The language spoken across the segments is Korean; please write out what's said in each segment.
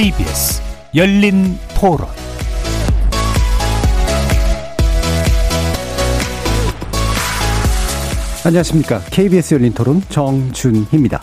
KBS 열린 토론 안녕하십니까. KBS 열린 토론 정준희입니다.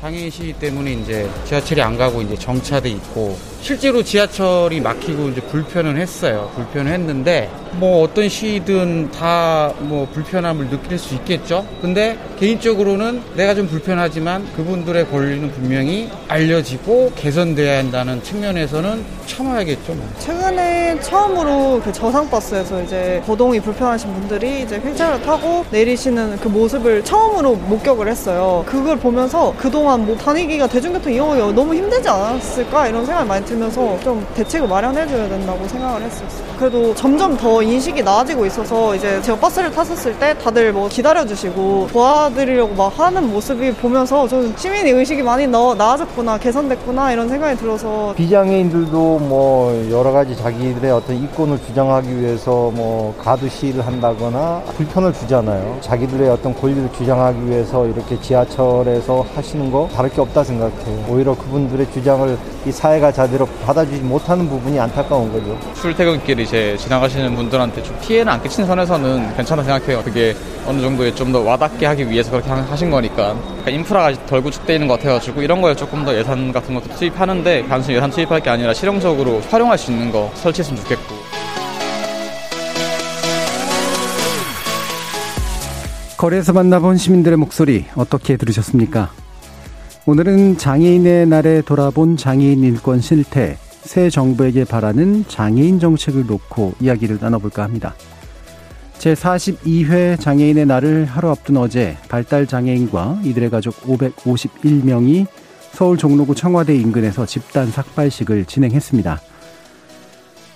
장애인 시위 때문에 이제 지하철이 안 가고 이제 정차돼 있고 실제로 지하철이 막히고 이제 불편은 했어요. 불편은 했는데 뭐 어떤 시든 다 뭐 불편함을 느낄 수 있겠죠. 근데 개인적으로는 내가 좀 불편하지만 그분들의 권리는 분명히 알려지고 개선돼야 한다는 측면에서는 참아야겠죠. 뭐. 최근에 처음으로 그 저상버스에서 이제 거동이 불편하신 분들이 이제 휠체어를 타고 내리시는 그 모습을 처음으로 목격을 했어요. 그걸 보면서 그동안 뭐 다니기가 대중교통 이용하기가 너무 힘들지 않았을까 이런 생각이 많이 들면서 좀 대책을 마련해줘야 된다고 생각을 했었어요. 그래도 점점 더 인식이 나아지고 있어서 이제 제가 버스를 탔었을 때 다들 뭐 기다려주시고 도와드리려고 막 하는 모습이 보면서 좀 시민의 의식이 많이 너, 나아졌구나 개선됐구나 이런 생각이 들어서 비장애인들도 뭐 여러 가지 자기들의 어떤 이권을 주장하기 위해서 뭐 가드 시위를 한다거나 불편을 주잖아요. 자기들의 어떤 권리를 주장하기 위해서 이렇게 지하철에서 하시는 거 다를 게 없다 생각해요. 오히려 그분들의 주장을 이 사회가 제대로 받아주지 못하는 부분이 안타까운 거죠. 출퇴근길 이제 지나가시는 분들한테 좀 피해는 안 끼치는 선에서는 괜찮다 생각해요. 그게 어느 정도에 좀 더 와닿게 하기 위해서 그렇게 하신 거니까. 그러니까 인프라가 덜 구축되어 있는 것 같아가지고 이런 거에 조금 더 예산 같은 것도 투입하는데 단순히 예산 투입할 게 아니라 실용적으로 활용할 수 있는 거 설치했으면 좋겠고. 거리에서 만나본 시민들의 목소리 어떻게 들으셨습니까? 오늘은 장애인의 날에 돌아본 장애인 인권 실태, 새 정부에게 바라는 장애인 정책을 놓고 이야기를 나눠볼까 합니다. 제42회 장애인의 날을 하루 앞둔 어제 발달 장애인과 이들의 가족 551명이 서울 종로구 청와대 인근에서 집단 삭발식을 진행했습니다.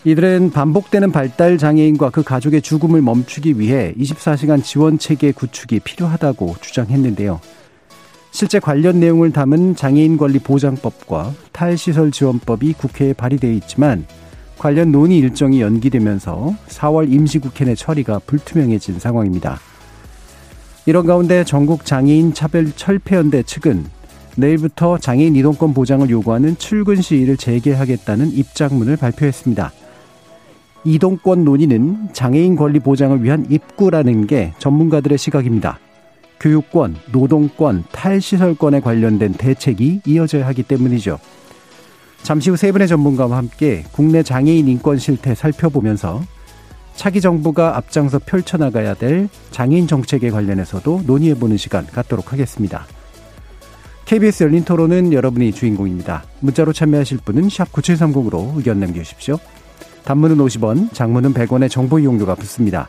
이들은 반복되는 발달 장애인과 그 가족의 죽음을 멈추기 위해 24시간 지원 체계 구축이 필요하다고 주장했는데요. 실제 관련 내용을 담은 장애인 권리 보장법과 탈시설 지원법이 국회에 발의되어 있지만 관련 논의 일정이 연기되면서 4월 임시국회 내 처리가 불투명해진 상황입니다. 이런 가운데 전국 장애인 차별 철폐연대 측은 내일부터 장애인 이동권 보장을 요구하는 출근 시위를 재개하겠다는 입장문을 발표했습니다. 이동권 논의는 장애인 권리 보장을 위한 입구라는 게 전문가들의 시각입니다. 교육권, 노동권, 탈시설권에 관련된 대책이 이어져야 하기 때문이죠. 잠시 후 세 분의 전문가와 함께 국내 장애인 인권 실태 살펴보면서 차기 정부가 앞장서 펼쳐나가야 될 장애인 정책에 관련해서도 논의해보는 시간 갖도록 하겠습니다. KBS 열린 토론은 여러분이 주인공입니다. 문자로 참여하실 분은 9730으로 의견 남겨주십시오. 단문은 50원, 장문은 100원의 정보 이용료가 붙습니다.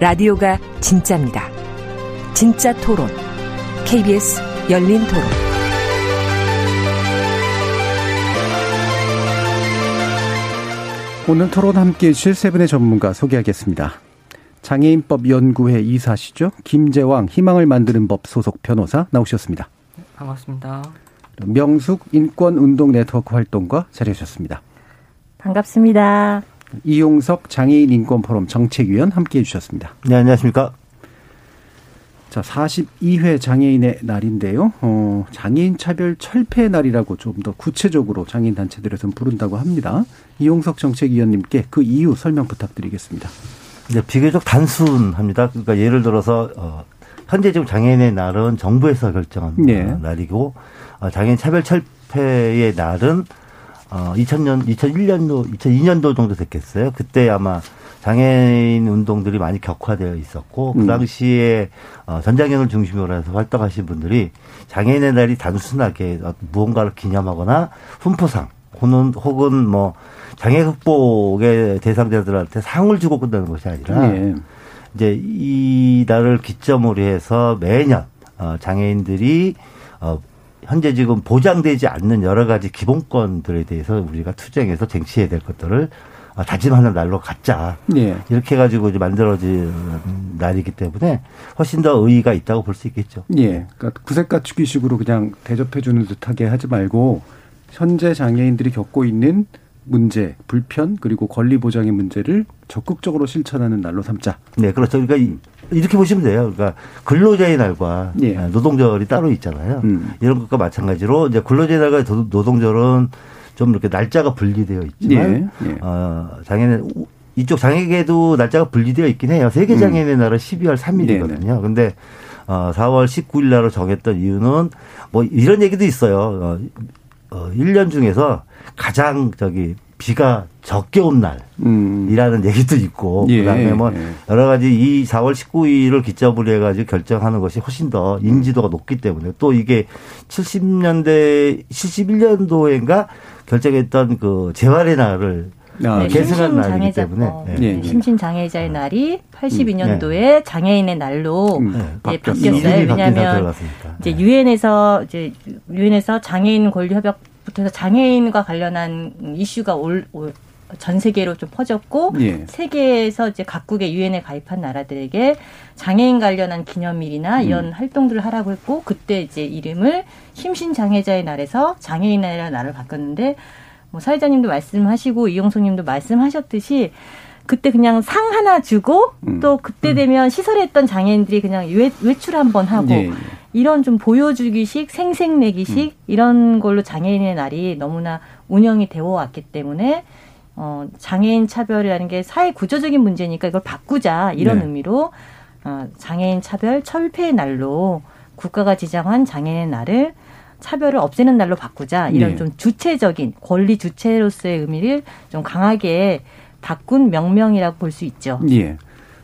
라디오가 진짜입니다. 진짜 토론, KBS 열린 토론. 오늘 토론 함께 해주실 세 분의 전문가 소개하겠습니다. 장애인법 연구회 이사시죠. 김재왕 희망을 만드는 법 소속 변호사 나오셨습니다. 반갑습니다. 명숙 인권운동 네트워크 활동가 자리하셨습니다. 반갑습니다. 이용석 장애인 인권 포럼 정책위원 함께 해 주셨습니다. 네, 안녕하십니까. 자, 42회 장애인의 날인데요. 어, 장애인 차별 철폐 날이라고 좀 더 구체적으로 장애인 단체들에서는 부른다고 합니다. 이용석 정책위원님께 그 이유 설명 부탁드리겠습니다. 네, 비교적 단순합니다. 그러니까 예를 들어서 어, 현재 지금 장애인의 날은 정부에서 결정한 네. 날이고 어, 장애인 차별 철폐의 날은 어, 2000년, 2001년도, 2002년도 정도 됐겠어요. 그때 아마 장애인 운동들이 많이 격화되어 있었고, 그 음. 당시에 어, 전장현을 중심으로 해서 활동하신 분들이 장애인의 날이 단순하게 무언가를 기념하거나 훈포상, 혹은, 혹은 뭐 장애 극복의 대상자들한테 상을 주고 끝나는 것이 아니라 예. 이제 이 날을 기점으로 해서 매년 어, 장애인들이 어, 현재 지금 보장되지 않는 여러 가지 기본권들에 대해서 우리가 투쟁해서 쟁취해야 될 것들을 아, 다짐하는 날로 갖자. 예. 이렇게 해가지고 이제 만들어진 날이기 때문에 훨씬 더 의의가 있다고 볼 수 있겠죠. 예. 그러니까 구색 갖추기식으로 그냥 대접해주는 듯하게 하지 말고 현재 장애인들이 겪고 있는 문제, 불편 그리고 권리 보장의 문제를 적극적으로 실천하는 날로 삼자. 네, 그렇죠. 그러니까 이렇게 보시면 돼요. 그러니까 근로자의 날과 예. 노동절이 따로 있잖아요. 음. 이런 것과 마찬가지로 이제 근로자의 날과 노- 노동절은 좀 이렇게 날짜가 분리되어 있지만 예, 예. 어, 장애는 이쪽 장애계도 날짜가 분리되어 있긴 해요. 세계 음. 장애인의 날은 12월 3일이거든요. 근데 어, 4월 19일 날로 정했던 이유는 뭐 이런 얘기도 있어요. 어, 어, 1년 중에서 가장 저기 비가 적게 온 날. 음. 이라는 얘기도 있고 예, 그다음에 뭐 예. 여러 가지 이 4월 19일을 기점으로 해가지고 결정하는 것이 훨씬 더 인지도가 높기 때문에 또 이게 70년대 71년도인가 결정했던 그 재활의 날을 아, 네, 계승한 날이기 심신장애자, 때문에 어, 네. 예, 네, 예. 심신장애자의 날이 82년도에 네. 장애인의 날로 음. 네, 예, 바뀌었어요. 왜냐하면. 이제 네. 유엔에서 이제 유엔에서 장애인 권리 협약 해서 장애인과 관련한 이슈가 올, 올- 전 세계로 좀 퍼졌고 예. 세계에서 이제 각국의 유엔에 가입한 나라들에게 장애인 관련한 기념일이나 이런 활동들을 하라고 했고 그때 이제 이름을 심신 장애자의 날에서 장애인의 날을 바꿨는데 뭐 사회자님도 말씀하시고 이용수님도 말씀하셨듯이 그때 그냥 상 하나 주고 음. 또 그때 되면 시설에 있던 장애인들이 그냥 외, 외출 한번 하고 예, 예. 이런 좀 보여주기식 생색내기식 이런 걸로 장애인의 날이 너무나 운영이 되어 왔기 때문에 어, 장애인 차별이라는 게 사회 구조적인 문제니까 이걸 바꾸자 이런 네. 의미로 어, 장애인 차별 철폐의 날로 국가가 지정한 장애인 날을 차별을 없애는 날로 바꾸자 이런 네. 좀 주체적인 권리 주체로서의 의미를 좀 강하게 바꾼 명명이라고 볼 수 있죠. 예.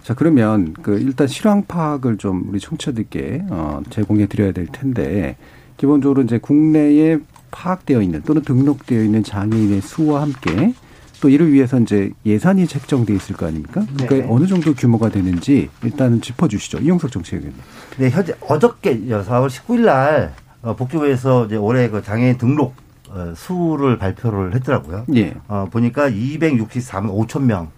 자 그러면 그 일단 실황 파악을 좀 우리 청취자들께 어, 제공해 드려야 될 텐데 기본적으로 이제 국내에 파악되어 있는 또는 등록되어 있는 장애인의 수와 함께 또 이를 위해서 이제 예산이 책정돼 있을 거 아닙니까? 그러니까 네네. 어느 정도 규모가 되는지 일단은 짚어주시죠. 이용석 정치위원님. 네, 현재 어저께 4월 19일 날 어, 복지부에서 이제 올해 그 장애인 등록 어, 수를 발표를 했더라고요. 예. 어, 보니까 264만 5천 명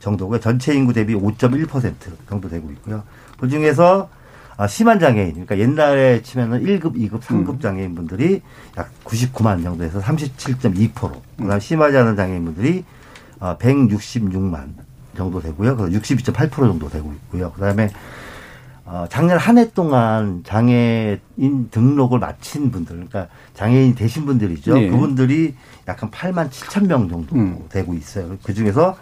정도가 전체 인구 대비 5.1% 정도 되고 있고요. 그 중에서 아, 심한 장애인, 그러니까 옛날에 치면은 1급, 2급, 3급 장애인 분들이 약 99만 정도에서 37.2%. 그다음 심하지 않은 장애인 분들이 아, 166만 정도 되고요. 그래서 62.8% 정도 되고 있고요. 그다음에 어, 작년 한 해 동안 장애인 등록을 마친 분들, 그러니까 장애인 되신 분들이죠. 네. 그분들이 약간 8만 7천 명 정도 음. 되고 있어요. 그 중에서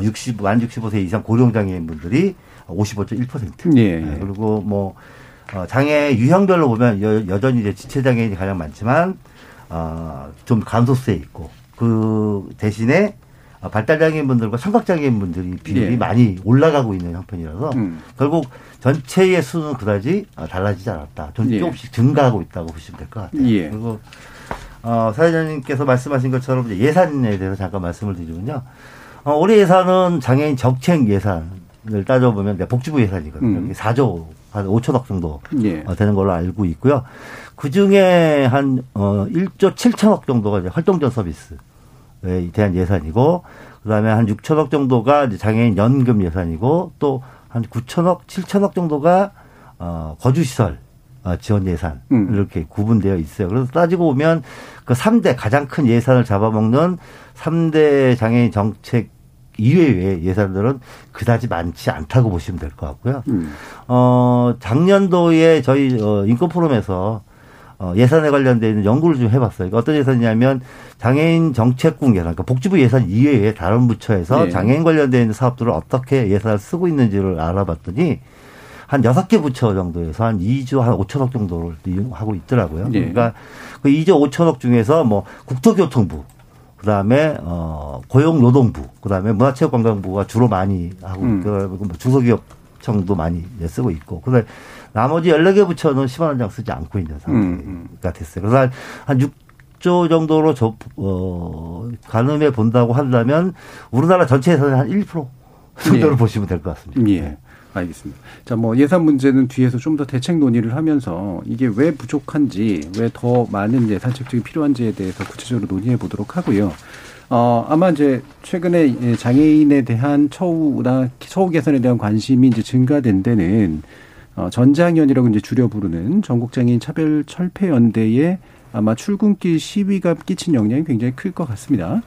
60, 만 65세 이상 고령장애인 분들이 55.1%. 예, 예. 네, 그리고 뭐, 어, 장애 유형별로 보면 여, 여전히 이제 지체장애인이 가장 많지만, 어, 좀 감소세에 있고, 그 대신에 어, 발달장애인 분들과 청각장애인 분들이 비율이 예. 많이 올라가고 있는 형편이라서 음. 결국 전체의 수는 그다지 어, 달라지지 않았다. 좀 예. 조금씩 증가하고 있다고 보시면 될 것 같아요. 예. 그리고 어, 사회자님께서 말씀하신 것처럼 예산에 대해서 잠깐 말씀을 드리면요. 어, 올해 예산은 장애인 정책 예산을 따져보면 복지부 예산이거든요. 음. 이게 4조 한 5천억 정도 예. 어, 되는 걸로 알고 있고요. 그 중에 한, 어, 1조 7천억 정도가 이제 활동전 서비스에 대한 예산이고, 그 다음에 한 6천억 정도가 이제 장애인 연금 예산이고, 또 한 9천억, 7천억 정도가, 어, 거주시설 어, 지원 예산. 음. 이렇게 구분되어 있어요. 그래서 따지고 보면 그 3대 가장 큰 예산을 잡아먹는 3대 장애인 정책 이외의 예산들은 그다지 많지 않다고 보시면 될 것 같고요. 음. 어, 작년도에 저희 어, 인권 포럼에서 어, 예산에 관련된 연구를 좀 해봤어요. 그러니까 어떤 예산이냐면 장애인 정책국 예산, 그러니까 복지부 예산 이외에 다른 부처에서 예. 장애인 관련된 사업들을 어떻게 예산을 쓰고 있는지를 알아봤더니 한 여섯 개 부처 정도에서 한 2조 한 5천억 정도를 이용하고 있더라고요. 예. 그러니까 그 2조 5천억 중에서 뭐 국토교통부, 그다음에 어 고용노동부, 그다음에 문화체육관광부가 주로 많이 하고 음. 그리고 뭐 중소기업청도 많이 쓰고 있고. 그다음에 나머지 14개 부처는 10만 원 이상 쓰지 않고 있는 상태가 음, 됐어요. 그래서 한, 한 6조 정도로 저, 어, 가늠해 본다고 한다면 우리나라 전체에서는 한1% 정도를 예. 보시면 될 것 같습니다. 예. 알겠습니다. 자, 뭐 예산 문제는 뒤에서 좀 더 대책 논의를 하면서 이게 왜 부족한지, 왜 더 많은 예산책들이 필요한지에 대해서 구체적으로 논의해 보도록 하고요. 어, 아마 이제 최근에 장애인에 대한 처우나 처우 개선에 대한 관심이 이제 증가된 데는 어, 전장연이라고 이제 줄여 부르는 전국장애인 차별 철폐 연대의 아마 출근길 시위가 끼친 영향이 굉장히 클 것 같습니다.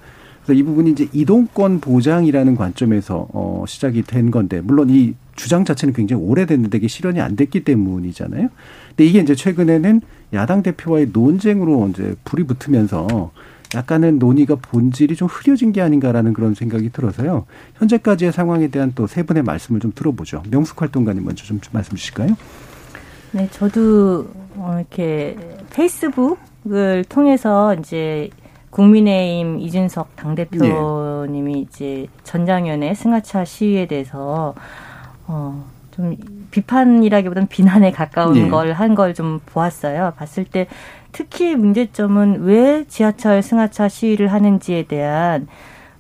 그래서 이 부분이 이제 이동권 보장이라는 관점에서 어, 시작이 된 건데 물론 이 주장 자체는 굉장히 오래됐는데 이게 실현이 안 됐기 때문이잖아요. 근데 이게 이제 최근에는 야당 대표와의 논쟁으로 이제 불이 붙으면서 약간은 논의가 본질이 좀 흐려진 게 아닌가라는 그런 생각이 들어서요. 현재까지의 상황에 대한 또 세 분의 말씀을 좀 들어보죠. 명숙 활동가님 먼저 좀 말씀 주실까요? 네, 저도 어, 이렇게 페이스북을 통해서 이제 국민의힘 이준석 당대표님이 네. 이제 전장연의 승하차 시위에 대해서 어, 좀 비판이라기보다는 비난에 가까운 네. 걸한 걸 좀 보았어요. 봤을 때 특히 문제점은 왜 지하철 승하차 시위를 하는지에 대한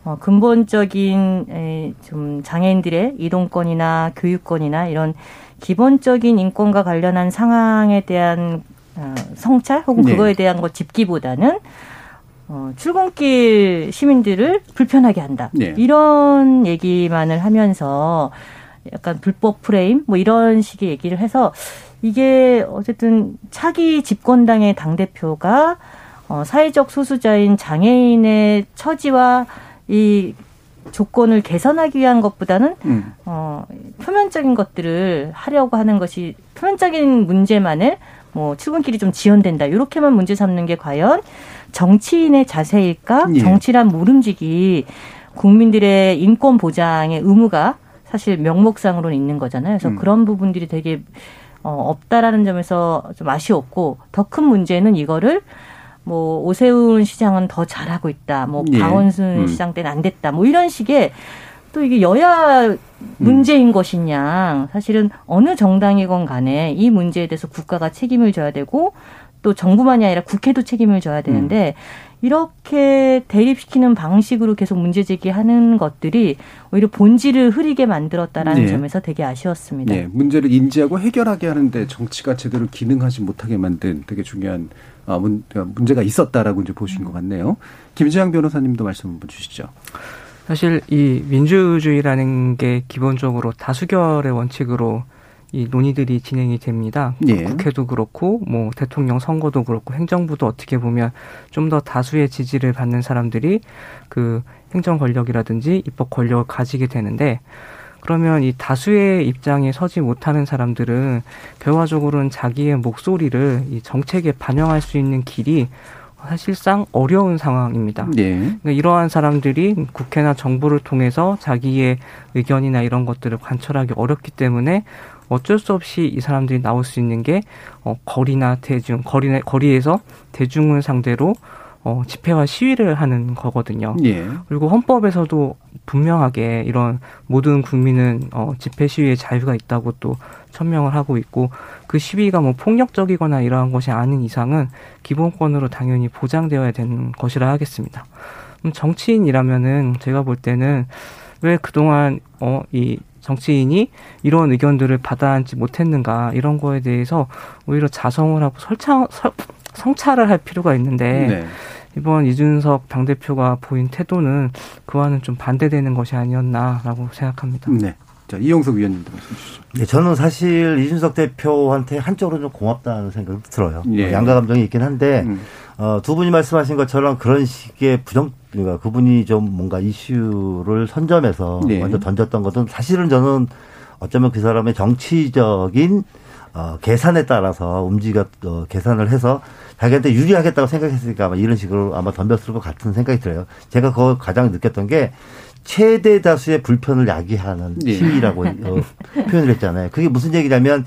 어, 근본적인 에, 좀 장애인들의 이동권이나 교육권이나 이런 기본적인 인권과 관련한 상황에 대한 어, 성찰 혹은 네. 그거에 대한 거 짚기보다는 어, 출근길 시민들을 불편하게 한다. 네. 이런 얘기만을 하면서 약간 불법 프레임 뭐 이런 식의 얘기를 해서 이게 어쨌든 차기 집권당의 당 대표가 어, 사회적 소수자인 장애인의 처지와 이 조건을 개선하기 위한 것보다는 음. 어, 표면적인 것들을 하려고 하는 것이 표면적인 문제만을 뭐 출근길이 좀 지연된다 이렇게만 문제 삼는 게 과연 정치인의 자세일까? 예. 정치란 모름지기 국민들의 인권 보장의 의무가 사실 명목상으로는 있는 거잖아요. 그래서 음. 그런 부분들이 되게 어, 없다라는 점에서 좀 아쉬웠고 더 큰 문제는 이거를 뭐 오세훈 시장은 더 잘하고 있다. 뭐 예. 강원순 음. 시장 때는 안 됐다. 뭐 이런 식의 또 이게 여야 문제인 음. 것이냐. 사실은 어느 정당이건 간에 이 문제에 대해서 국가가 책임을 져야 되고 또 정부만이 아니라 국회도 책임을 져야 되는데 음. 이렇게 대립시키는 방식으로 계속 문제 제기하는 것들이 오히려 본질을 흐리게 만들었다라는 네. 점에서 되게 아쉬웠습니다. 네. 문제를 인지하고 해결하게 하는데 정치가 제대로 기능하지 못하게 만든 되게 중요한 아, 문제가 있었다라고 이제 보신 것 같네요. 김지영 변호사님도 말씀 한번 주시죠. 사실 이 민주주의라는 게 기본적으로 다수결의 원칙으로 이 논의들이 진행이 됩니다. 예. 국회도 그렇고 뭐 대통령 선거도 그렇고 행정부도 어떻게 보면 좀 더 다수의 지지를 받는 사람들이 그 행정 권력이라든지 입법 권력을 가지게 되는데 그러면 이 다수의 입장에 서지 못하는 사람들은 결과적으로는 자기의 목소리를 이 정책에 반영할 수 있는 길이 사실상 어려운 상황입니다. 네. 그러니까 이러한 사람들이 국회나 정부를 통해서 자기의 의견이나 이런 것들을 관철하기 어렵기 때문에 어쩔 수 없이 이 사람들이 나올 수 있는 게 어, 거리나 대중, 거리 거리에서 대중을 상대로 어, 집회와 시위를 하는 거거든요. 예. 그리고 헌법에서도 분명하게 이런 모든 국민은 어, 집회 시위의 자유가 있다고 또 천명을 하고 있고 그 시위가 뭐 폭력적이거나 이러한 것이 아닌 이상은 기본권으로 당연히 보장되어야 되는 것이라 하겠습니다. 그럼 정치인이라면은 제가 볼 때는 왜 그동안 어, 이 정치인이 이런 의견들을 받아안지 못했는가 이런 거에 대해서 오히려 자성을 하고 설창, 설, 성찰을 할 필요가 있는데 네. 이번 이준석 당 대표가 보인 태도는 그와는 좀 반대되는 것이 아니었나라고 생각합니다. 네. 자, 이용석 위원님도 말씀 주시죠. 네, 저는 사실 이준석 대표한테 한쪽으로 좀 고맙다는 생각이 들어요. 예. 양가 감정이 있긴 한데, 음. 어, 두 분이 말씀하신 것처럼 그런 식의 부정, 그러니까 그분이 좀 뭔가 이슈를 선점해서 네. 먼저 던졌던 것은 사실은 저는 어쩌면 그 사람의 정치적인 어, 계산에 따라서 움직여 어, 계산을 해서 자기한테 유리하겠다고 생각했으니까 아마 이런 식으로 아마 덤볐을 것 같은 생각이 들어요. 제가 그 가장 느꼈던 게 최대 다수의 불편을 야기하는 네. 시위라고 어, 표현을 했잖아요. 그게 무슨 얘기냐면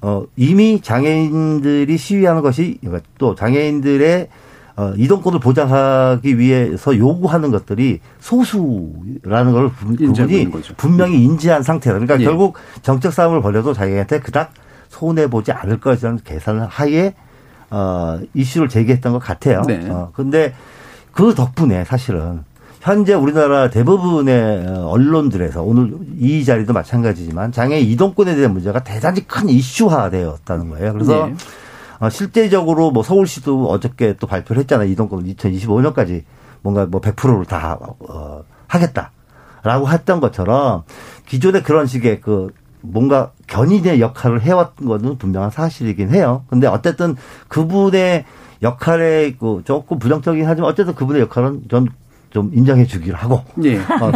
어, 이미 장애인들이 시위하는 것이 그러니까 또 장애인들의 어, 이동권을 보장하기 위해서 요구하는 것들이 소수라는 걸 그분이 분명히 인지한 상태다. 그러니까 예. 결국 정책 싸움을 벌여도 자기한테 그닥 손해 보지 않을 것이라는 계산을 하에 어, 이슈를 제기했던 것 같아요. 네. 어, 근데 그 덕분에 사실은 현재 우리나라 대부분의 언론들에서 오늘 이 자리도 마찬가지지만 장애 이동권에 대한 문제가 대단히 큰 이슈화되었다는 거예요. 그래서 네. 어, 실제적으로 뭐 서울시도 어저께 또 발표를 했잖아요. 이동권 2025년까지 뭔가 뭐 100%를 다 어, 하겠다라고 했던 것처럼 기존에 그런 식의 그 뭔가 견인의 역할을 해왔던 것은 분명한 사실이긴 해요. 근데 어쨌든 그분의 역할에 그 조금 부정적이긴 하지만 어쨌든 그분의 역할은 전 좀 인정해 주기를 하고. 예. 어,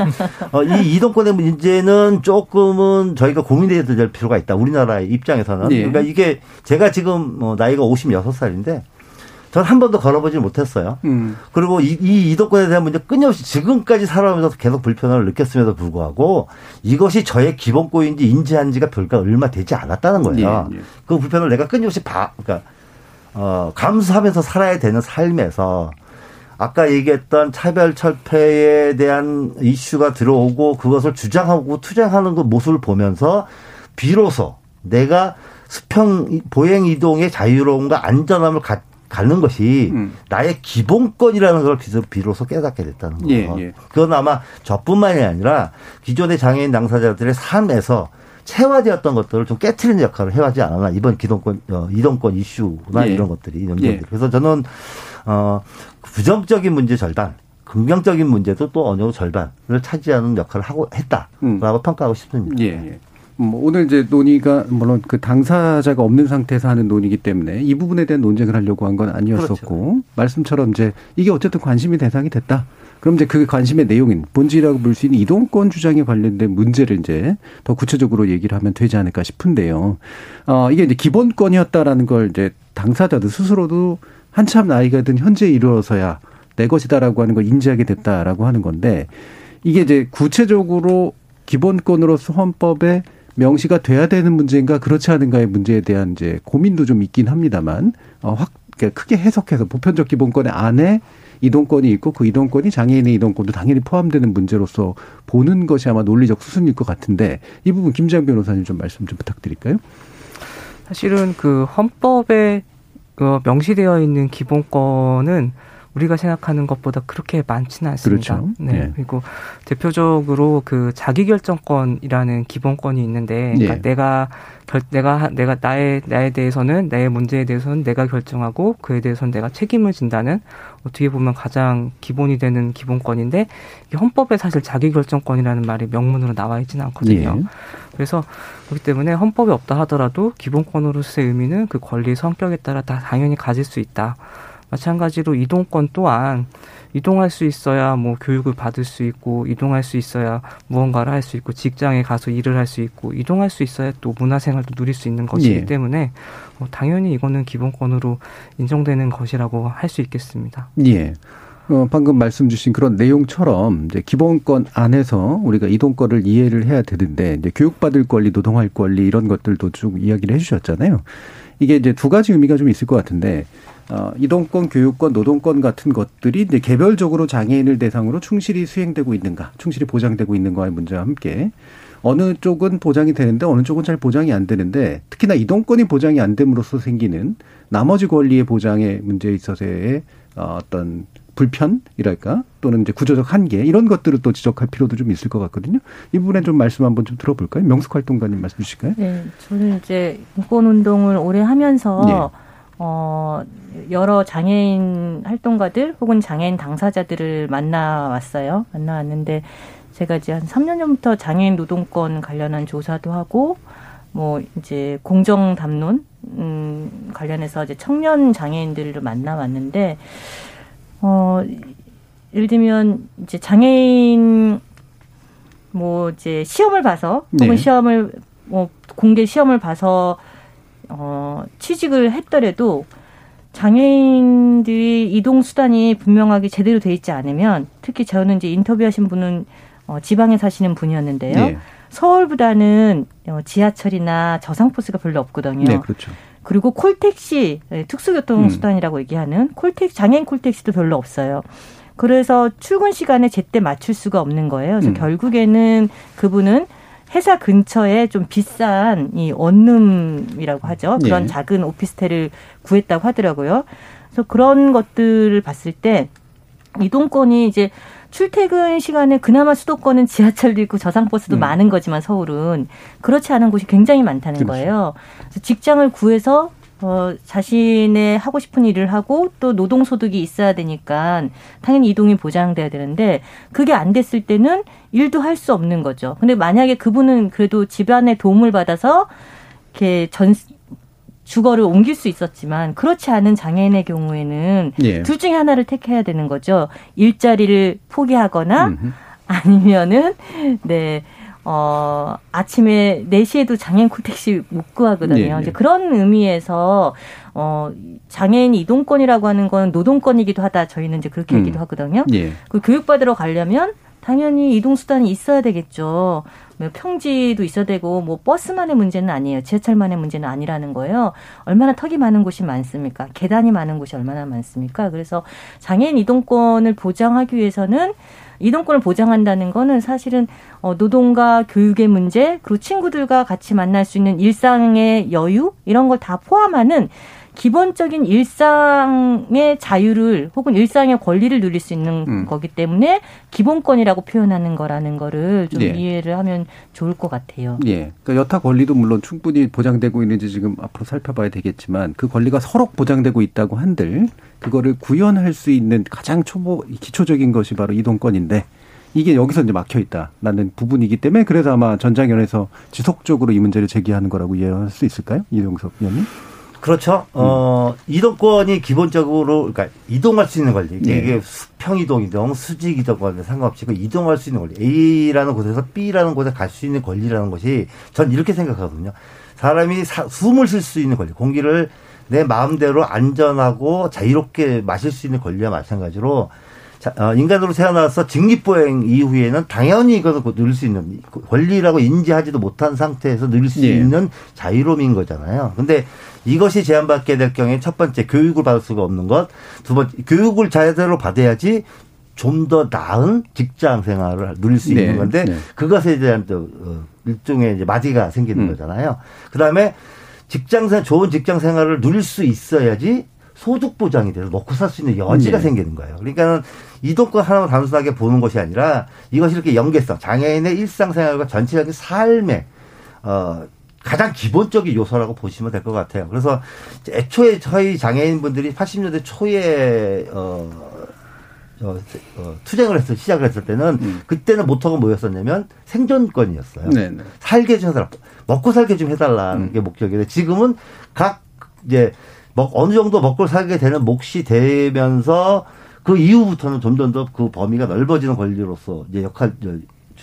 어, 이 이동권의 문제는 조금은 저희가 고민해야 될 필요가 있다. 우리나라의 입장에서는. 예. 그러니까 이게 제가 지금 뭐 나이가 56살인데 전 한 번도 걸어보지 못했어요. 음. 그리고 이, 이 이동권에 대한 문제 끊임없이 지금까지 살아오면서 계속 불편함을 느꼈음에도 불구하고 이것이 저의 기본권인지 인지한 지가 별가 얼마 되지 않았다는 거예요. 예. 예. 그 불편을 내가 끊임없이 봐, 그러니까 어, 감수하면서 살아야 되는 삶에서 아까 얘기했던 차별 철폐에 대한 이슈가 들어오고 그것을 주장하고 투쟁하는 그 모습을 보면서 비로소 내가 수평 보행 이동의 자유로움과 안전함을 갖 갖는 것이 음. 나의 기본권이라는 걸 비로소 깨닫게 됐다는 거예요. 예, 예. 그건 아마 저뿐만이 아니라 기존의 장애인 당사자들의 삶에서 체화되었던 것들을 좀 깨트리는 역할을 해야지 않았나 이번 기동권 어, 이동권 이슈나 예. 이런 것들이 이런 예. 그래서 저는 어 부정적인 문제 절반 긍정적인 문제도 또 어느 정도 절반을 차지하는 역할을 하고 했다라고 음. 평가하고 싶습니다. 예. 예. 뭐 오늘 이제 논의가 물론 그 당사자가 없는 상태에서 하는 논의기 때문에 이 부분에 대한 논쟁을 하려고 한 건 아니었었고 그렇죠. 말씀처럼 이제 이게 어쨌든 관심이 대상이 됐다. 그럼 이제 그 관심의 내용인 본질이라고 볼 수 있는 이동권 주장에 관련된 문제를 이제 더 구체적으로 얘기를 하면 되지 않을까 싶은데요. 어, 이게 이제 기본권이었다라는 걸 이제 당사자들 스스로도 한참 나이가 든 현재 이르러서야 내 것이다라고 하는 걸 인지하게 됐다라고 하는 건데 이게 이제 구체적으로 기본권으로서 헌법에 명시가 돼야 되는 문제인가 그렇지 않은가의 문제에 대한 이제 고민도 좀 있긴 합니다만 어, 확 크게 해석해서 보편적 기본권의 안에 이동권이 있고 그 이동권이 장애인의 이동권도 당연히 포함되는 문제로서 보는 것이 아마 논리적 수순일 것 같은데 이 부분 김장 변호사님 좀 말씀 좀 부탁드릴까요? 사실은 그 헌법에 그 명시되어 있는 기본권은 우리가 생각하는 것보다 그렇게 많지는 않습니다. 그렇죠. 네. 네. 그리고 대표적으로 그 자기결정권이라는 기본권이 있는데 그러니까 네. 내가 결, 내가 내가 나의 나에 대해서는 나의 문제에 대해서는 내가 결정하고 그에 대해서는 내가 책임을 진다는 어떻게 보면 가장 기본이 되는 기본권인데 이 헌법에 사실 자기결정권이라는 말이 명문으로 나와 있지는 않거든요. 예. 그래서 그렇기 때문에 헌법에 없다 하더라도 기본권으로서의 의미는 그 권리 성격에 따라 다 당연히 가질 수 있다. 마찬가지로 이동권 또한 이동할 수 있어야 뭐 교육을 받을 수 있고 이동할 수 있어야 무언가를 할 수 있고 직장에 가서 일을 할 수 있고 이동할 수 있어야 또 문화생활도 누릴 수 있는 것이기 예. 때문에 뭐 당연히 이거는 기본권으로 인정되는 것이라고 할 수 있겠습니다. 예. 어, 방금 말씀 주신 그런 내용처럼 이제 기본권 안에서 우리가 이동권을 이해를 해야 되는데 이제 교육받을 권리, 노동할 권리 이런 것들도 쭉 이야기를 해주셨잖아요. 이게 이제 두 가지 의미가 좀 있을 것 같은데 어, 이동권, 교육권, 노동권 같은 것들이 이제 개별적으로 장애인을 대상으로 충실히 수행되고 있는가, 충실히 보장되고 있는가의 문제와 함께 어느 쪽은 보장이 되는데 어느 쪽은 잘 보장이 안 되는데 특히나 이동권이 보장이 안 됨으로써 생기는 나머지 권리의 보장의 문제에 있어서의 어, 어떤 불편이랄까 또는 이제 구조적 한계 이런 것들을 또 지적할 필요도 좀 있을 것 같거든요. 이 부분에 좀 말씀 한번 좀 들어볼까요? 명숙 활동가님 말씀 주실까요? 네, 저는 이제 인권 운동을 오래 하면서 네. 어 여러 장애인 활동가들 혹은 장애인 당사자들을 만나왔어요. 만나왔는데 제가 이제 한 3년 전부터 장애인 노동권 관련한 조사도 하고 뭐 이제 공정 담론 음 관련해서 이제 청년 장애인들을 만나왔는데 어 예를 들면 이제 장애인 뭐 이제 시험을 봐서 혹은 네. 시험을 뭐 공개 시험을 봐서 어 취직을 했더라도 장애인들이 이동 수단이 분명하게 제대로 돼 있지 않으면 특히 저는 이제 인터뷰하신 분은 어, 지방에 사시는 분이었는데요. 네. 서울보다는 어, 지하철이나 저상버스가 별로 없거든요. 네, 그렇죠. 그리고 콜택시 예, 특수교통수단이라고 음. 얘기하는 콜택 장애인 콜택시도 별로 없어요. 그래서 출근 시간에 제때 맞출 수가 없는 거예요. 그래서 음. 결국에는 그분은 회사 근처에 좀 비싼 이 원룸이라고 하죠. 그런 네. 작은 오피스텔을 구했다고 하더라고요. 그래서 그런 것들을 봤을 때 이동권이 이제 출퇴근 시간에 그나마 수도권은 지하철도 있고 저상버스도 음. 많은 거지만 서울은 그렇지 않은 곳이 굉장히 많다는 그렇죠. 거예요. 직장을 구해서 어, 자신의 하고 싶은 일을 하고 또 노동소득이 있어야 되니까 당연히 이동이 보장돼야 되는데 그게 안 됐을 때는 일도 할 수 없는 거죠. 근데 만약에 그분은 그래도 집안의 도움을 받아서 이렇게 전, 주거를 옮길 수 있었지만 그렇지 않은 장애인의 경우에는 예. 둘 중에 하나를 택해야 되는 거죠. 일자리를 포기하거나 음흠. 아니면은 네. 어, 아침에 4시에도 장애인 콜택시 못 구하거든요. 네, 네. 이제 그런 의미에서 어, 장애인 이동권이라고 하는 건 노동권이기도 하다. 저희는 이제 그렇게 음. 얘기도 하거든요. 예. 그 교육받으러 가려면 당연히 이동 수단이 있어야 되겠죠. 뭐 평지도 있어야 되고 뭐 버스만의 문제는 아니에요. 지하철만의 문제는 아니라는 거예요. 얼마나 턱이 많은 곳이 많습니까? 계단이 많은 곳이 얼마나 많습니까? 그래서 장애인 이동권을 보장하기 위해서는 이동권을 보장한다는 거는 사실은 어, 노동과 교육의 문제 그리고 친구들과 같이 만날 수 있는 일상의 여유 이런 걸 다 포함하는 기본적인 일상의 자유를 혹은 일상의 권리를 누릴 수 있는 음. 거기 때문에 기본권이라고 표현하는 거라는 거를 좀 예. 이해를 하면 좋을 것 같아요. 예. 그러니까 여타 권리도 물론 충분히 보장되고 있는지 지금 앞으로 살펴봐야 되겠지만 그 권리가 서로 보장되고 있다고 한들 그거를 구현할 수 있는 가장 초보 기초적인 것이 바로 이동권인데 이게 여기서 이제 막혀 있다라는 부분이기 때문에 그래서 아마 전장현에서 지속적으로 이 문제를 제기하는 거라고 이해할 수 있을까요? 이동석 의원님? 그렇죠. 어, 음. 이동권이 기본적으로, 그러니까 이동할 수 있는 권리. 네. 이게 수평 이동이든 수직 이동과는 상관없이 그 이동할 수 있는 권리. A라는 곳에서 B라는 곳에 갈 수 있는 권리라는 것이 전 이렇게 생각하거든요. 사람이 사, 숨을 쉴 수 있는 권리. 공기를 내 마음대로 안전하고 자유롭게 마실 수 있는 권리와 마찬가지로 자, 어, 인간으로 태어나서 직립보행 이후에는 당연히 이것을 누릴 수 있는 권리라고 인지하지도 못한 상태에서 누릴 수 예. 있는 자유로움인 거잖아요. 근데 이것이 제한받게 될 경우에 첫 번째 교육을 받을 수가 없는 것, 두 번째 교육을 제대로 받아야지 좀 더 나은 직장 생활을 누릴 수 있는 네. 건데 네. 그것에 대한 또 어, 일종의 이제 마디가 생기는 음. 거잖아요. 그다음에 직장생 좋은 직장 생활을 누릴 수 있어야지 소득 보장이 돼서 먹고 살 수 있는 여지가 네. 생기는 거예요. 그러니까는 이동권 하나만 단순하게 보는 것이 아니라 이것이 이렇게 연계성, 장애인의 일상생활과 전체적인 삶에 어 가장 기본적인 요소라고 보시면 될 것 같아요. 그래서 애초에 저희 장애인분들이 80년대 초에 어, 어, 어 투쟁을 해서 시작을 했을 때는 음. 그때는 모토가 뭐였었냐면 생존권이었어요. 네네. 네. 살게 좀 해달라. 먹고 살게 좀 해달라는 음. 게 목적이에요. 지금은 각 이제 먹, 어느 정도 먹고 살게 되는 몫이 되면서 그 이후부터는 점점 더 그 범위가 넓어지는 권리로서 이제 역할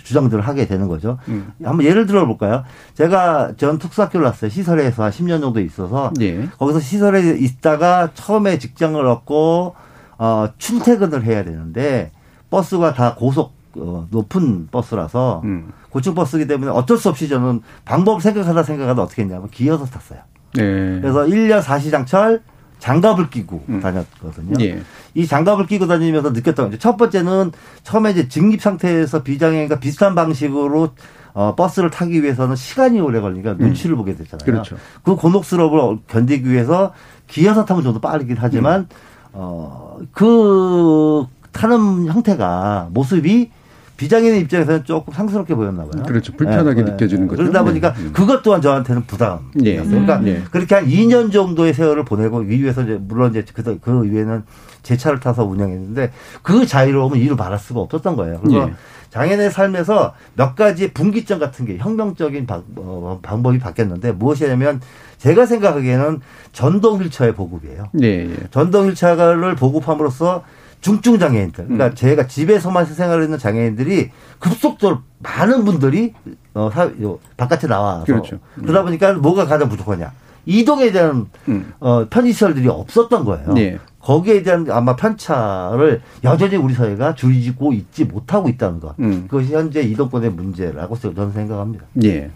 주장들을 하게 되는 거죠. 음. 한번 예를 들어 볼까요? 제가 전 특수학교를 났어요. 시설에서 한 10년 정도 있어서 예. 거기서 시설에 있다가 처음에 직장을 얻고 어 출퇴근을 해야 되는데 버스가 다 고속 어, 높은 버스라서 음. 고층 버스이기 때문에 어쩔 수 없이 저는 방법을 생각하다 생각하다 어떻게 했냐면 기어서 탔어요. 네. 그래서 1년 사시장철 장갑을 끼고 음. 다녔거든요. 예. 이 장갑을 끼고 다니면서 느꼈던 게첫 번째는 처음에 이제 직립 상태에서 비장애인과 비슷한 방식으로 어, 버스를 타기 위해서는 시간이 오래 걸리니까 음. 눈치를 보게 되잖아요. 그렇죠. 그 곤혹스러움을 견디기 위해서 기어서 타면 좀 더 빠르긴 하지만 음. 어, 그 타는 형태가 모습이 비장애인 입장에서는 조금 상스럽게 보였나 봐요. 그렇죠. 불편하게 네, 느껴지는 네. 거죠. 그러다 보니까 네. 그것 또한 저한테는 부담이었어요. 예. 그러니까 예. 그렇게 한 2년 정도의 세월을 보내고 위에서 이제 물론 이제 그, 그 위에는 제 차를 타서 운영했는데 그 자유로움은 이를 말할 수가 없었던 거예요. 그래서 예. 장애인의 삶에서 몇 가지 분기점 같은 게 혁명적인 방, 어, 방법이 바뀌었는데 무엇이냐면 제가 생각하기에는 전동 휠체어의 보급이에요. 예, 예. 전동 휠체어를 보급함으로써 중증 장애인들. 그러니까 음. 제가 집에서만 생활하는 장애인들이 급속도로 많은 분들이 어, 사, 요, 바깥에 나와서 그렇죠. 음. 그러다 보니까 뭐가 가장 부족하냐? 이동에 대한 음. 어, 편의시설들이 없었던 거예요. 네. 거기에 대한 아마 편차를 여전히 우리 사회가 줄이고 있지 못하고 있다는 것. 음. 그것이 현재 이동권의 문제라고 저는 생각합니다. 예.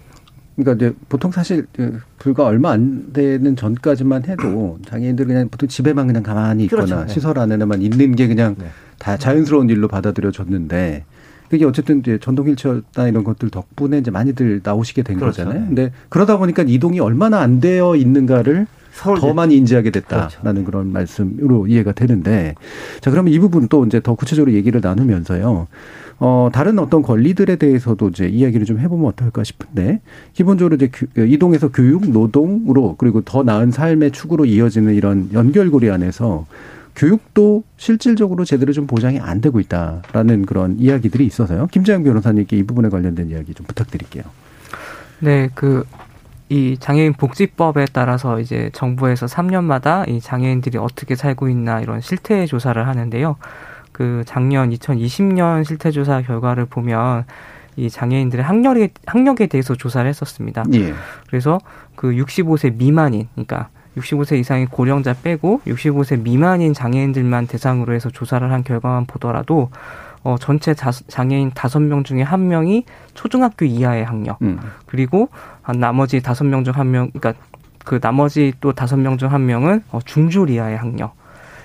그러니까 이제 보통 사실 그 불과 얼마 안 되는 전까지만 해도 장애인들 그냥 보통 집에만 그냥 가만히 있거나 그렇죠. 네. 시설 안에만 있는 게 그냥 네. 다 자연스러운 일로 받아들여졌는데 그게 어쨌든 이제 전동 휠체어나 이런 것들 덕분에 이제 많이들 나오시게 된 그렇죠. 거잖아요. 네. 근데 그러다 보니까 이동이 얼마나 안 되어 있는가를 더 많이 인지하게 됐다라는 그렇죠. 그런 말씀으로 이해가 되는데 자 그러면 이 부분 또 이제 더 구체적으로 얘기를 나누면서요. 어, 다른 어떤 권리들에 대해서도 이제 이야기를 좀 해보면 어떨까 싶은데, 기본적으로 이제 교, 이동에서 교육, 노동으로, 그리고 더 나은 삶의 축으로 이어지는 이런 연결고리 안에서 교육도 실질적으로 제대로 좀 보장이 안 되고 있다라는 그런 이야기들이 있어서요. 김재영 변호사님께 이 부분에 관련된 이야기 좀 부탁드릴게요. 네, 그, 이 장애인 복지법에 따라서 이제 정부에서 3년마다 이 장애인들이 어떻게 살고 있나 이런 실태 조사를 하는데요. 그 작년 2020년 실태 조사 결과를 보면 이 장애인들의 학력에 학력에 대해서 조사를 했었습니다. 예. 그래서 그 65세 미만인, 그러니까 65세 이상의 고령자 빼고 65세 미만인 장애인들만 대상으로 해서 조사를 한 결과만 보더라도 어, 전체 자, 장애인 다섯 명 중에 한 명이 초등학교 이하의 학력, 음. 그리고 한 나머지 다섯 명 중 한 명, 그러니까 그 나머지 또 다섯 명 중 한 명은 어, 중졸 이하의 학력.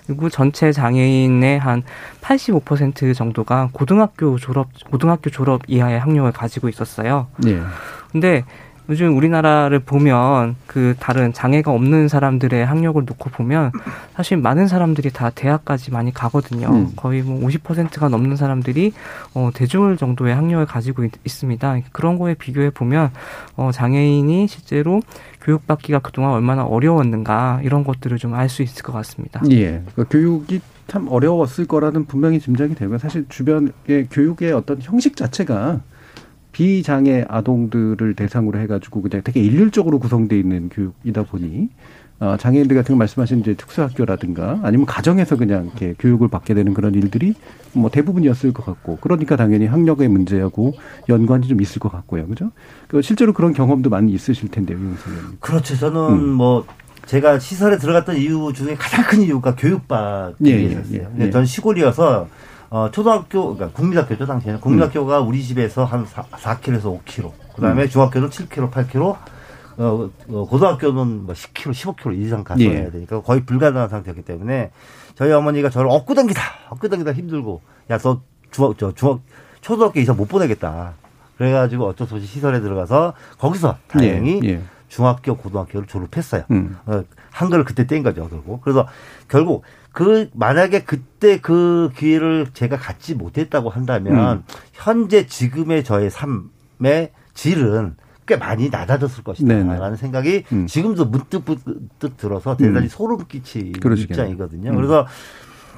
그리고 전체 장애인의 한 85% 정도가 고등학교 졸업, 고등학교 졸업 이하의 학력을 가지고 있었어요. 네. 근데 요즘 우리나라를 보면 그 다른 장애가 없는 사람들의 학력을 놓고 보면 사실 많은 사람들이 다 대학까지 많이 가거든요. 음. 거의 뭐 50%가 넘는 사람들이 어 대졸 정도의 학력을 가지고 있, 습니다 그런 거에 비교해 보면 어 장애인이 실제로 교육받기가 그동안 얼마나 어려웠는가 이런 것들을 좀 알 수 있을 것 같습니다. 예. 그 교육이 참 어려웠을 거라는 분명히 짐작이 되고 사실 주변의 교육의 어떤 형식 자체가 비장애 아동들을 대상으로 해가지고 그냥 되게 일률적으로 구성돼 있는 교육이다 보니 어, 장애인들 같은 거 말씀하신 이제 특수학교라든가 아니면 가정에서 그냥 이렇게 교육을 받게 되는 그런 일들이 뭐 대부분이었을 것 같고 그러니까 당연히 학력의 문제하고 연관이 좀 있을 것 같고요, 그죠? 그 실제로 그런 경험도 많이 있으실 텐데요, 용 선생님. 그렇죠. 저는 음. 뭐 제가 시설에 들어갔던 이유 중에 가장 큰 이유가 교육받기였어요. 예, 예, 예, 전 시골이어서 어, 초등학교, 그러니까 국민학교죠, 당시에는. 국민학교가 우리 집에서 한 4, 4km에서 5km. 그 다음에 음. 중학교는 7km, 8km. 어, 어, 고등학교는 뭐 10km, 15km 이상 갔어야 예. 되니까 거의 불가능한 상태였기 때문에 저희 어머니가 저를 업고 당기다, 업고 당기다 힘들고, 야, 너 중학, 저 중학, 초등학교 이상 못 보내겠다. 그래가지고 어쩔 수 없이 시설에 들어가서 거기서 다행히 예. 예. 중학교, 고등학교를 졸업했어요. 음. 어, 한글을 그때 뗀 거죠, 결국. 그래서 결국 그 만약에 그때 그 기회를 제가 갖지 못했다고 한다면 음. 현재 지금의 저의 삶의 질은 꽤 많이 낮아졌을 것이다라는 생각이 음. 지금도 문득 문득 들어서 대단히 음. 소름 끼치는 그러시겠네요. 입장이거든요. 음. 그래서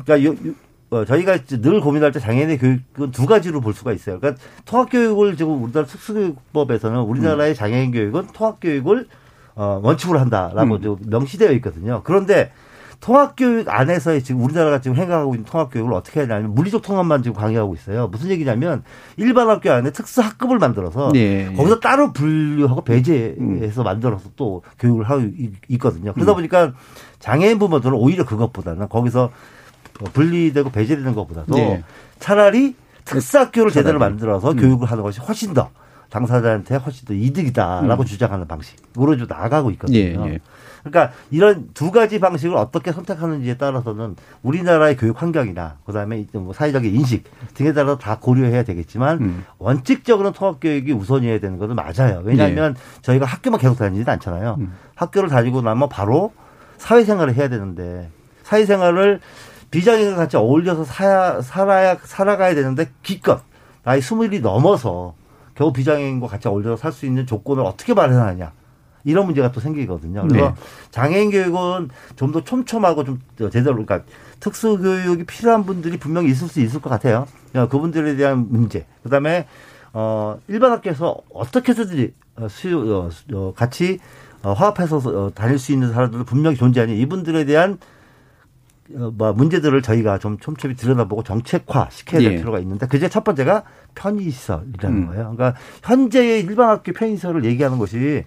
그러니까 요, 요, 어, 저희가 늘 고민할 때 장애인의 교육은 두 가지로 볼 수가 있어요. 그러니까 통합교육을 지금 우리나라 특수교육법에서는 우리나라의 음. 장애인 교육은 통합교육을 어, 원칙으로 한다라고 음. 명시되어 있거든요. 그런데 통합교육 안에서 지금 우리나라가 지금 행하고 있는 통합교육을 어떻게 하냐면 물리적 통합만 지금 강요하고 있어요. 무슨 얘기냐면 일반 학교 안에 특수 학급을 만들어서 네. 거기서 따로 분류하고 배제해서 음. 만들어서 또 교육을 하고 있거든요. 그러다 음. 보니까 장애인 부모들은 오히려 그것보다는 거기서 분리되고 배제되는 것보다도 네. 차라리 특수학교를 제대로 만들어서 음. 교육을 하는 것이 훨씬 더 당사자한테 훨씬 더 이득이다라고 음. 주장하는 방식으로 좀 나아가고 있거든요. 예, 예. 그러니까 이런 두 가지 방식을 어떻게 선택하는지에 따라서는 우리나라의 교육 환경이나 그다음에 뭐 사회적인 인식 등에 따라서 다 고려해야 되겠지만 음. 원칙적으로는 통합 교육이 우선이어야 되는 것은 맞아요. 왜냐하면 네. 저희가 학교만 계속 다니지는 않잖아요. 음. 학교를 다니고 나면 바로 사회생활을 해야 되는데 사회생활을 비장애인과 같이 어울려서 살아야, 살아야 살아가야 되는데 기껏 나이 스물이 넘어서 겨우 비장애인과 같이 어울려서 살 수 있는 조건을 어떻게 마련하냐. 이런 문제가 또 생기거든요. 그래서 네. 장애인 교육은 좀 더 촘촘하고 좀 제대로 그러니까 특수 교육이 필요한 분들이 분명히 있을 수 있을 것 같아요. 그러니까 그분들에 대한 문제. 그다음에 어 일반 학교에서 어떻게 해서든지 어, 수요 어, 어, 같이 어, 화합해서 어, 다닐 수 있는 사람들도 분명히 존재하니 이분들에 대한 어, 뭐 문제들을 저희가 좀 촘촘히 들여다보고 정책화 시켜야 될 예. 필요가 있는데 그제 첫 번째가 편의시설이라는 음. 거예요. 그러니까 현재의 일반 학교 편의시설을 얘기하는 것이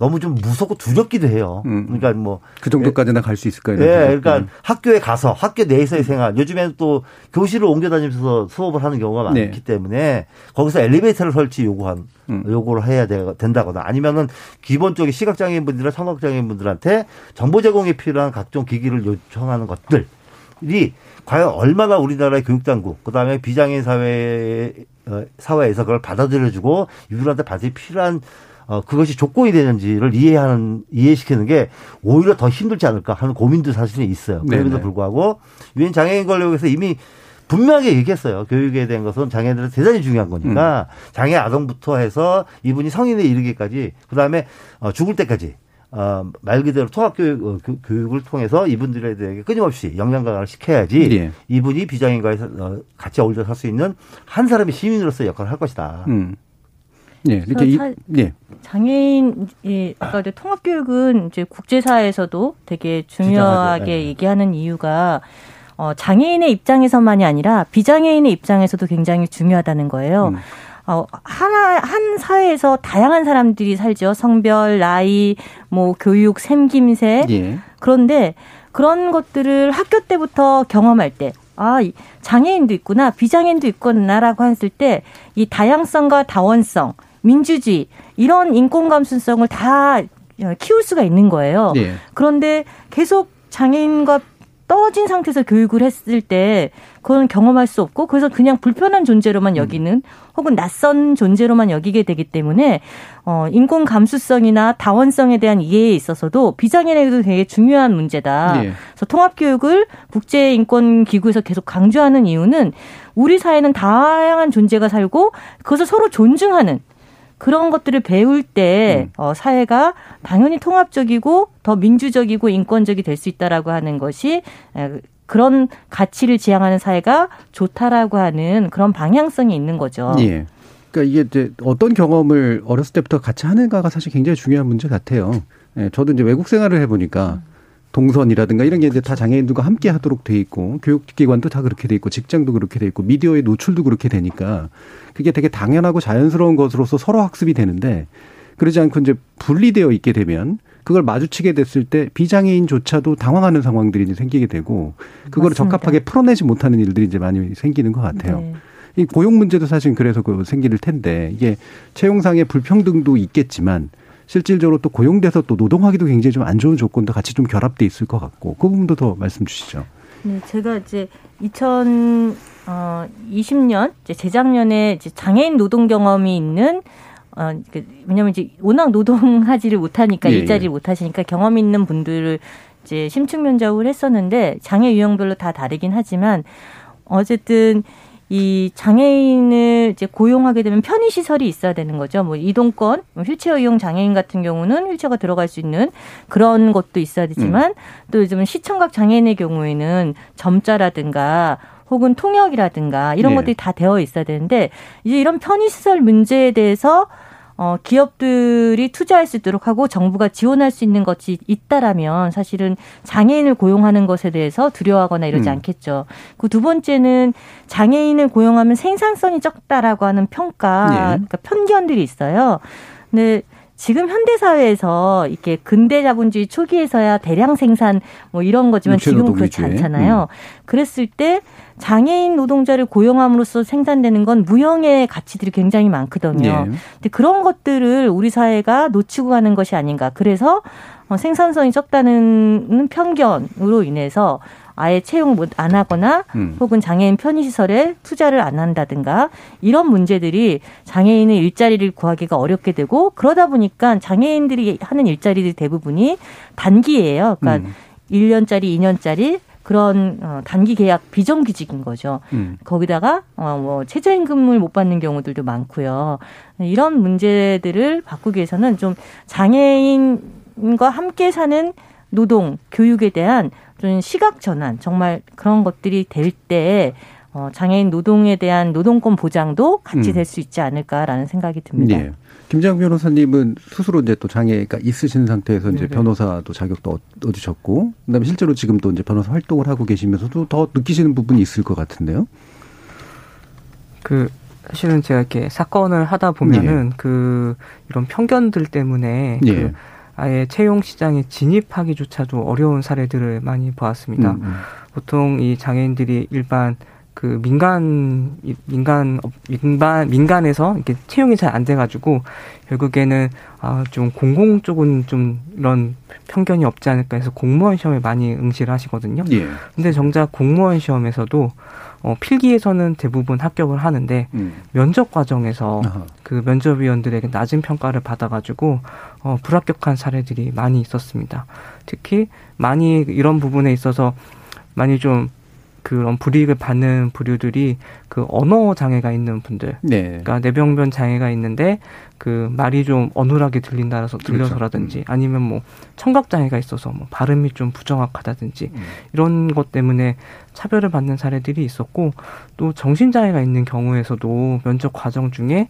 너무 좀 무섭고 두렵기도 해요. 음. 그러니까 뭐 그 정도까지나 갈 수 있을까요? 예, 그러니까 음. 학교에 가서 학교 내에서의 생활. 요즘에는 또 교실을 옮겨 다니면서 수업을 하는 경우가 네. 많기 네. 때문에 거기서 엘리베이터를 설치 요구한 음. 요구를 해야 된다거나 아니면은 기본적인 시각장애인 분들이나 청각장애인 분들한테 정보 제공에 필요한 각종 기기를 요청하는 것들이 과연 얼마나 우리나라의 교육당국 그다음에 비장애인 사회 어, 사회에서 그걸 받아들여주고 이들한테 받을 필요한 어, 그것이 조건이 되는지를 이해하는, 이해시키는 게 오히려 더 힘들지 않을까 하는 고민도 사실은 있어요. 그럼에도 불구하고 유엔 장애인 권력에서 이미 분명하게 얘기했어요. 교육에 대한 것은 장애인들은 대단히 중요한 거니까 음. 장애 아동부터 해서 이분이 성인에 이르기까지 그 다음에 어, 죽을 때까지 어, 말 그대로 통합교육 어, 교육을 통해서 이분들에 대해 끊임없이 역량 강화를 시켜야지 예. 이분이 비장애인과 어, 같이 어울려 살 수 있는 한 사람의 시민으로서 역할을 할 것이다. 음. 예, 이렇게 이, 예. 장애인 이 아까 이제 통합 교육은 이제 국제사회에서도 되게 중요하게 네. 얘기하는 이유가 어 장애인의 입장에서만이 아니라 비장애인의 입장에서도 굉장히 중요하다는 거예요. 음. 어, 하나, 한 사회에서 다양한 사람들이 살죠. 성별, 나이, 뭐, 교육, 생김새. 예. 그런데 그런 것들을 학교 때부터 경험할 때, 아, 장애인도 있구나, 비장애인도 있구나라고 했을 때, 이 다양성과 다원성, 민주주의 이런 인권 감수성을 다 키울 수가 있는 거예요. 네. 그런데 계속 장애인과 떨어진 상태에서 교육을 했을 때 그건 경험할 수 없고 그래서 그냥 불편한 존재로만 음. 여기는 혹은 낯선 존재로만 여기게 되기 때문에 어 인권 감수성이나 다원성에 대한 이해에 있어서도 비장애인에게도 되게 중요한 문제다. 네. 그래서 통합 교육을 국제 인권 기구에서 계속 강조하는 이유는 우리 사회는 다양한 존재가 살고 그것을 서로 존중하는 그런 것들을 배울 때 음. 어, 사회가 당연히 통합적이고 더 민주적이고 인권적이 될 수 있다라고 하는 것이 그런 가치를 지향하는 사회가 좋다라고 하는 그런 방향성이 있는 거죠. 예. 그러니까 이게 이제 어떤 경험을 어렸을 때부터 같이 하는가가 사실 굉장히 중요한 문제 같아요. 예, 저도 이제 외국 생활을 해보니까 음. 동선이라든가 이런 게 이제 다 장애인들과 함께 하도록 돼 있고 교육기관도 다 그렇게 돼 있고 직장도 그렇게 돼 있고 미디어의 노출도 그렇게 되니까 그게 되게 당연하고 자연스러운 것으로서 서로 학습이 되는데 그러지 않고 이제 분리되어 있게 되면 그걸 마주치게 됐을 때 비장애인조차도 당황하는 상황들이 생기게 되고 그걸 적합하게 풀어내지 못하는 일들이 이제 많이 생기는 것 같아요. 네. 이 고용 문제도 사실 그래서 그 생길 텐데 이게 채용상의 불평등도 있겠지만 실질적으로 또 고용돼서 또 노동하기도 굉장히 좀 안 좋은 조건도 같이 좀 결합돼 있을 것 같고 그 부분도 더 말씀 주시죠. 네, 제가 이제 2020년 어, 이제 재작년에 이제 장애인 노동 경험이 있는 어, 그, 왜냐면 이제 워낙 노동하지를 못하니까 예, 일자리를 예. 못하시니까 경험 있는 분들을 이제 심층 면접을 했었는데 장애 유형별로 다 다르긴 하지만 어쨌든 이 장애인을 이제 고용하게 되면 편의 시설이 있어야 되는 거죠. 뭐 이동권, 뭐 휠체어 이용 장애인 같은 경우는 휠체어가 들어갈 수 있는 그런 것도 있어야 되지만 음. 또 요즘은 시청각 장애인의 경우에는 점자라든가 혹은 통역이라든가 이런 네. 것들이 다 되어 있어야 되는데 이제 이런 편의 시설 문제에 대해서 어, 기업들이 투자할 수 있도록 하고 정부가 지원할 수 있는 것이 있다라면 사실은 장애인을 고용하는 것에 대해서 두려워하거나 이러지 음. 않겠죠. 그 두 번째는 장애인을 고용하면 생산성이 적다라고 하는 평가, 네. 그러니까 편견들이 있어요. 근데 지금 현대 사회에서 이렇게 근대 자본주의 초기에서야 대량 생산 뭐 이런 거지만 지금은 그렇지 않잖아요. 음. 그랬을 때 장애인 노동자를 고용함으로써 생산되는 건 무형의 가치들이 굉장히 많거든요. 네. 근데 그런 것들을 우리 사회가 놓치고 가는 것이 아닌가. 그래서 어, 생산성이 적다는 편견으로 인해서 아예 채용 안 하거나 음. 혹은 장애인 편의시설에 투자를 안 한다든가 이런 문제들이 장애인의 일자리를 구하기가 어렵게 되고 그러다 보니까 장애인들이 하는 일자리들 대부분이 단기예요. 그러니까 음. 1년짜리, 2년짜리 그런 어, 단기 계약 비정규직인 거죠. 음. 거기다가 어, 뭐 최저임금을 못 받는 경우들도 많고요. 이런 문제들을 바꾸기 위해서는 좀 장애인과 함께 사는 노동, 교육에 대한 좀 시각 전환, 정말 그런 것들이 될 때 어, 장애인 노동에 대한 노동권 보장도 같이 음. 될수 있지 않을까라는 생각이 듭니다. 네. 김장 변호사님은 스스로 이제 또 장애가 있으신 상태에서 이제 네네. 변호사도 자격도 얻으셨고, 그다음에 실제로 지금 또 이제 변호사 활동을 하고 계시면서도 더 느끼시는 부분이 있을 것 같은데요. 그 사실은 제가 이렇게 사건을 하다 보면은 네. 그 이런 편견들 때문에 네. 그 아예 채용 시장에 진입하기조차도 어려운 사례들을 많이 보았습니다. 음, 음. 보통 이 장애인들이 일반 그 민간 민간 민간 민간에서 이렇게 채용이 잘 안 돼가지고 결국에는 아 좀 공공 쪽은 좀 이런 편견이 없지 않을까 해서 공무원 시험에 많이 응시를 하시거든요. 예. 근데 정작 공무원 시험에서도 어, 필기에서는 대부분 합격을 하는데 음. 면접 과정에서 아하. 그 면접위원들에게 낮은 평가를 받아가지고 어, 불합격한 사례들이 많이 있었습니다. 특히 많이 이런 부분에 있어서 많이 좀 그런 불이익을 받는 부류들이 그 언어 장애가 있는 분들, 네. 그러니까 뇌병변 장애가 있는데 그 말이 좀 어눌하게 들린다라서 그렇죠. 들려서라든지 그렇죠. 음. 아니면 뭐 청각 장애가 있어서 뭐 발음이 좀 부정확하다든지 음. 이런 것 때문에 차별을 받는 사례들이 있었고 또 정신 장애가 있는 경우에서도 면접 과정 중에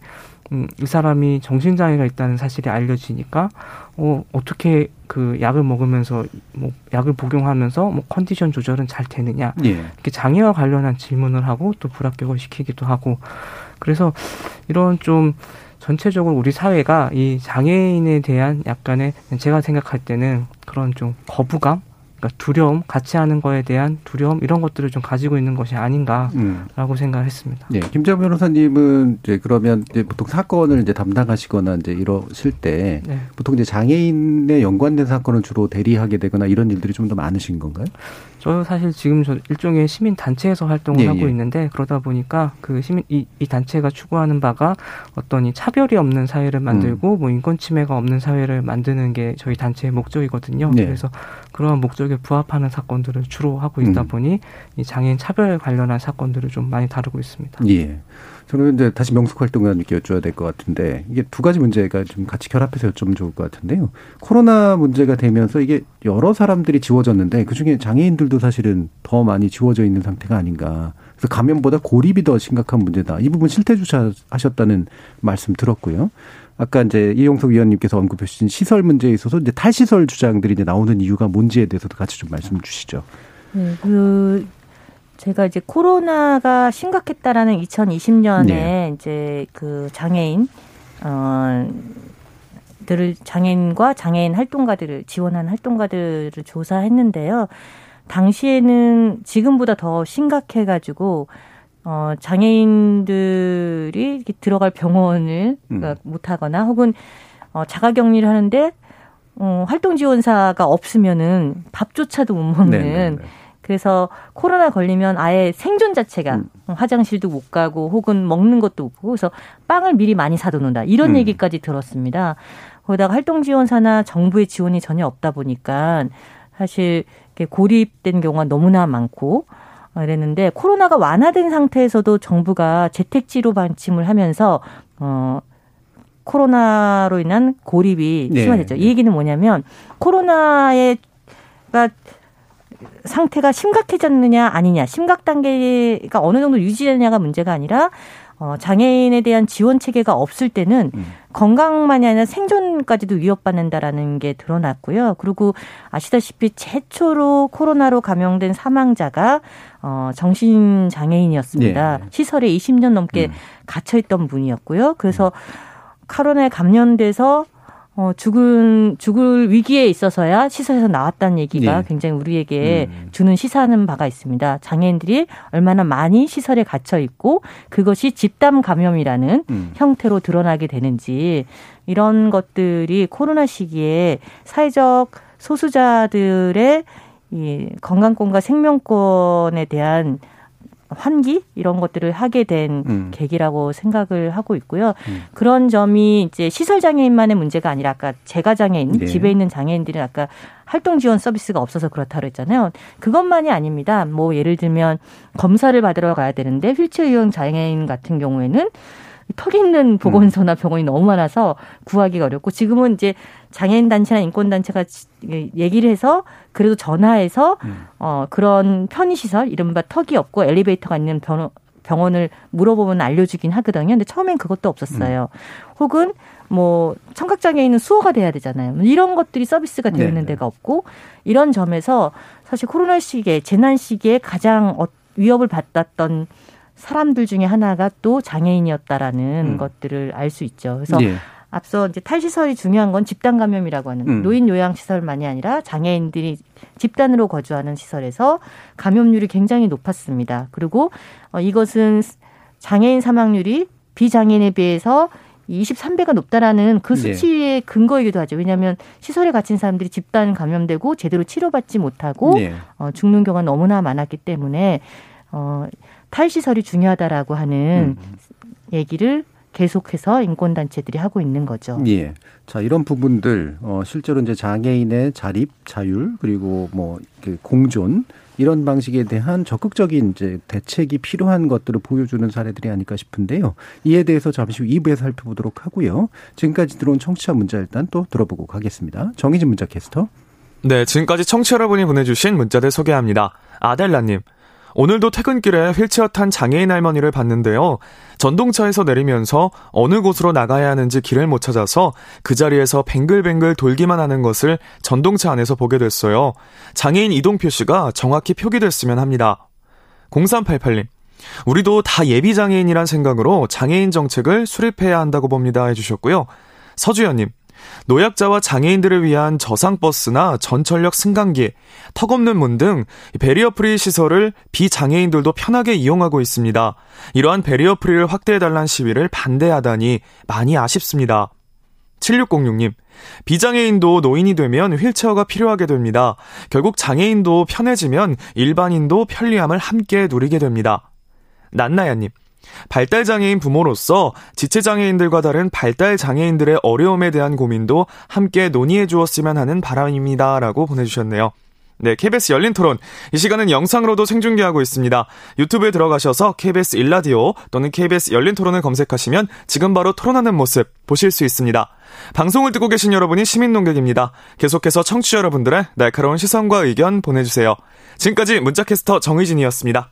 음, 이 사람이 정신장애가 있다는 사실이 알려지니까, 어, 어떻게 그 약을 먹으면서, 뭐, 약을 복용하면서, 뭐, 컨디션 조절은 잘 되느냐. 예. 이렇게 장애와 관련한 질문을 하고, 또 불합격을 시키기도 하고, 그래서 이런 좀, 전체적으로 우리 사회가 이 장애인에 대한 약간의 제가 생각할 때는 그런 좀 거부감 그러니까 두려움, 같이 하는 거에 대한 두려움 이런 것들을 좀 가지고 있는 것이 아닌가라고 음. 생각을 했습니다. 네, 김정 변호사님은 이제 그러면 이제 보통 사건을 이제 담당하시거나 이제 이러실 때 네. 보통 이제 장애인에 연관된 사건을 주로 대리하게 되거나 이런 일들이 좀 더 많으신 건가요? 저 사실 지금 저 일종의 시민 단체에서 활동을 예, 하고 예. 있는데 그러다 보니까 그 시민 이, 이 단체가 추구하는 바가 어떤 이 차별이 없는 사회를 만들고 음. 뭐 인권 침해가 없는 사회를 만드는 게 저희 단체의 목적이거든요. 네. 그래서 그러한 목적에 부합하는 사건들을 주로 하고 있다 음. 보니 이 장애인 차별 관련한 사건들을 좀 많이 다루고 있습니다. 예. 저는 이제 다시 명숙 활동가님께 여쭤야 될 것 같은데 이게 두 가지 문제가 좀 같이 결합해서 여쭤보면 좋을 것 같은데요. 코로나 문제가 되면서 이게 여러 사람들이 지워졌는데 그 중에 장애인들도 사실은 더 많이 지워져 있는 상태가 아닌가. 그래서 감염보다 고립이 더 심각한 문제다. 이 부분 실태 주차하셨다는 말씀 들었고요. 아까 이제 이용석 위원님께서 언급해 주신 시설 문제에 있어서 이제 탈시설 주장들이 이제 나오는 이유가 뭔지에 대해서도 같이 좀 말씀 주시죠. 네, 그 제가 이제 코로나가 심각했다라는 2020년에 네. 이제 그 장애인 어 들을 장애인과 장애인 활동가들을 지원한 활동가들을 조사했는데요. 당시에는 지금보다 더 심각해 가지고 어 장애인들이 들어갈 병원을 음. 못 하거나 혹은 어 자가 격리를 하는데 어 활동 지원사가 없으면은 밥조차도 못 먹는. 네네네. 네, 네. 그래서 코로나 걸리면 아예 생존 자체가 음. 화장실도 못 가고 혹은 먹는 것도 없고 그래서 빵을 미리 많이 사두는다 이런 음. 얘기까지 들었습니다. 거기다가 활동 지원사나 정부의 지원이 전혀 없다 보니까 사실 고립된 경우가 너무나 많고 그랬는데 코로나가 완화된 상태에서도 정부가 재택치료 방침을 하면서 어 코로나로 인한 고립이 네. 심화됐죠. 이 얘기는 뭐냐면 코로나에가 상태가 심각해졌느냐 아니냐 심각 단계가 어느 정도 유지되느냐가 문제가 아니라 어, 장애인에 대한 지원 체계가 없을 때는 음. 건강만이 아니라 생존까지도 위협받는다라는 게 드러났고요. 그리고 아시다시피 최초로 코로나로 감염된 사망자가 어, 정신 장애인이었습니다. 네. 시설에 20년 넘게 음. 갇혀 있던 분이었고요. 그래서 음. 코로나에 감염돼서 어, 죽은, 죽을 위기에 있어서야 시설에서 나왔다는 얘기가 네. 굉장히 우리에게 음. 주는 시사하는 바가 있습니다. 장애인들이 얼마나 많이 시설에 갇혀 있고 그것이 집단 감염이라는 음. 형태로 드러나게 되는지 이런 것들이 코로나 시기에 사회적 소수자들의 이 건강권과 생명권에 대한 환기 이런 것들을 하게 된 음. 계기라고 생각을 하고 있고요. 음. 그런 점이 이제 시설 장애인만의 문제가 아니라 아까 재가 장애인 네. 집에 있는 장애인들은 아까 활동 지원 서비스가 없어서 그렇다고 했잖아요. 그것만이 아닙니다. 뭐 예를 들면 검사를 받으러 가야 되는데 휠체어 유형 장애인 같은 경우에는 턱 있는 보건소나 병원이 너무 많아서 구하기가 어렵고 지금은 이제 장애인 단체나 인권 단체가 얘기를 해서 그래도 전화해서 음. 어 그런 편의 시설 이른바 턱이 없고 엘리베이터가 있는 병, 병원을 물어보면 알려주긴 하거든요. 근데 처음엔 그것도 없었어요. 음. 혹은 뭐 청각장애인은 수호가 돼야 되잖아요. 이런 것들이 서비스가 되어 있는 데가 없고 이런 점에서 사실 코로나 시기에 재난 시기에 가장 어, 위협을 받았던 사람들 중에 하나가 또 장애인이었다라는 음. 것들을 알 수 있죠. 그래서 예. 앞서 이제 탈시설이 중요한 건 집단 감염이라고 하는 음. 노인 요양 시설만이 아니라 장애인들이 집단으로 거주하는 시설에서 감염률이 굉장히 높았습니다. 그리고 어, 이것은 장애인 사망률이 비장애인에 비해서 23배가 높다라는 그 네. 수치의 네. 근거이기도 하죠. 왜냐하면 시설에 갇힌 사람들이 집단 감염되고 제대로 치료받지 못하고 네. 어, 죽는 경우가 너무나 많았기 때문에 어, 탈시설이 중요하다라고 하는 음. 얘기를 계속해서 인권단체들이 하고 있는 거죠. 예. 자, 이런 부분들, 어, 실제로 이제 장애인의 자립, 자율, 그리고 뭐, 그 공존, 이런 방식에 대한 적극적인 이제 대책이 필요한 것들을 보여주는 사례들이 아닐까 싶은데요. 이에 대해서 잠시 후 2부에서 살펴보도록 하고요. 지금까지 들어온 청취자 문자 일단 또 들어보고 가겠습니다. 정희진 문자 캐스터. 네, 지금까지 청취자 여러분이 보내주신 문자들 소개합니다. 아델라님. 오늘도 퇴근길에 휠체어 탄 장애인 할머니를 봤는데요. 전동차에서 내리면서 어느 곳으로 나가야 하는지 길을 못 찾아서 그 자리에서 뱅글뱅글 돌기만 하는 것을 전동차 안에서 보게 됐어요. 장애인 이동 표시가 정확히 표기됐으면 합니다. 0388님. 우리도 다 예비 장애인이란 생각으로 장애인 정책을 수립해야 한다고 봅니다 해주셨고요. 서주연님. 노약자와 장애인들을 위한 저상버스나 전철역 승강기, 턱없는 문 등 barrier free 시설을 비장애인들도 편하게 이용하고 있습니다. 이러한 barrier free를 확대해달라는 시위를 반대하다니 많이 아쉽습니다. 7606님, 비장애인도 노인이 되면 휠체어가 필요하게 됩니다. 결국 장애인도 편해지면 일반인도 편리함을 함께 누리게 됩니다. 난나야님, 발달 장애인 부모로서 지체 장애인들과 다른 발달 장애인들의 어려움에 대한 고민도 함께 논의해 주었으면 하는 바람입니다. 라고 보내 주셨네요. 네, KBS 열린 토론. 이 시간은 영상으로도 생중계하고 있습니다. 유튜브에 들어가셔서 KBS 일라디오 또는 KBS 열린 토론을 검색하시면 지금 바로 토론하는 모습 보실 수 있습니다. 방송을 듣고 계신 여러분이 시민 농객입니다. 계속해서 청취자 여러분들의 날카로운 시선과 의견 보내주세요. 지금까지 문자캐스터 정의진이었습니다.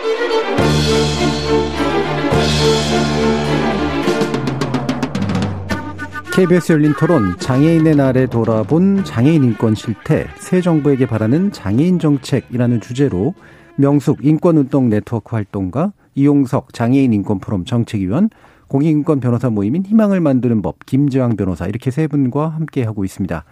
KBS 열린 토론 장애인의 날에 돌아본 장애인 인권 실태 새 정부에게 바라는 장애인 정책이라는 주제로 명숙 인권운동 네트워크 활동가 이용석 장애인 인권 포럼 정책위원 공익인권 변호사 모임인 희망을 만드는 법 김재왕 변호사 이렇게 세 분과 함께 하고 있습니다.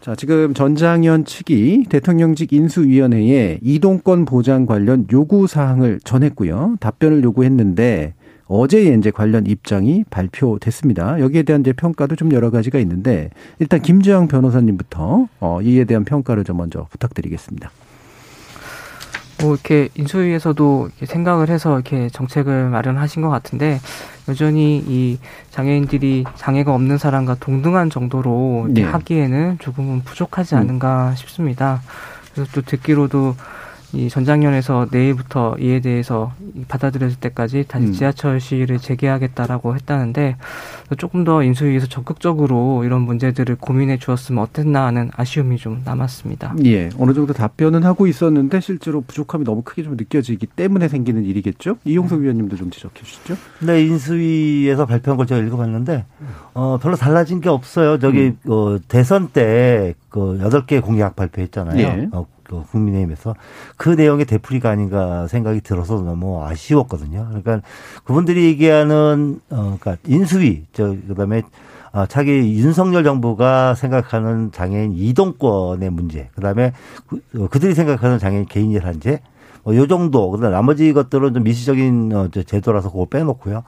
자, 지금 전장현 측이 대통령직 인수위원회에 이동권 보장 관련 요구 사항을 전했고요. 답변을 요구했는데 어제 이제 관련 입장이 발표됐습니다. 여기에 대한 이제 평가도 좀 여러 가지가 있는데 일단 김재왕 변호사님부터 어, 이에 대한 평가를 좀 먼저 부탁드리겠습니다. 뭐 이렇게 인수위에서도 이렇게 생각을 해서 이렇게 정책을 마련하신 것 같은데 여전히 이 장애인들이 장애가 없는 사람과 동등한 정도로 네. 하기에는 조금은 부족하지 음. 않은가 음. 싶습니다. 그래서 또 듣기로도 이 전장년에서 내일부터 이에 대해서 받아들여질 때까지 다시 음. 지하철 시위를 재개하겠다라고 했다는데 조금 더 인수위에서 적극적으로 이런 문제들을 고민해 주었으면 어땠나 하는 아쉬움이 좀 남았습니다. 예, 어느 정도 답변은 하고 있었는데 실제로 부족함이 너무 크게 좀 느껴지기 때문에 생기는 일이겠죠. 이용석 음. 위원님도 좀 지적해 주시죠. 네, 인수위에서 발표한 걸 제가 읽어봤는데 어, 별로 달라진 게 없어요. 저기 음. 어, 대선 때 그 여덟 개 공약 발표했잖아요. 예. 어, 그 국민의힘에서 그 내용의 되풀이가 아닌가 생각이 들어서 너무 아쉬웠거든요. 그러니까 그분들이 얘기하는 어 그러니까 인수위 저 그다음에 어, 차기 윤석열 정부가 생각하는 장애인 이동권의 문제, 그 다음에 그, 그들이 생각하는 장애인 개인 일한제, 뭐, 요 정도, 그 다음 나머지 것들은 좀 미시적인 어, 제도라서 그거 빼놓고요.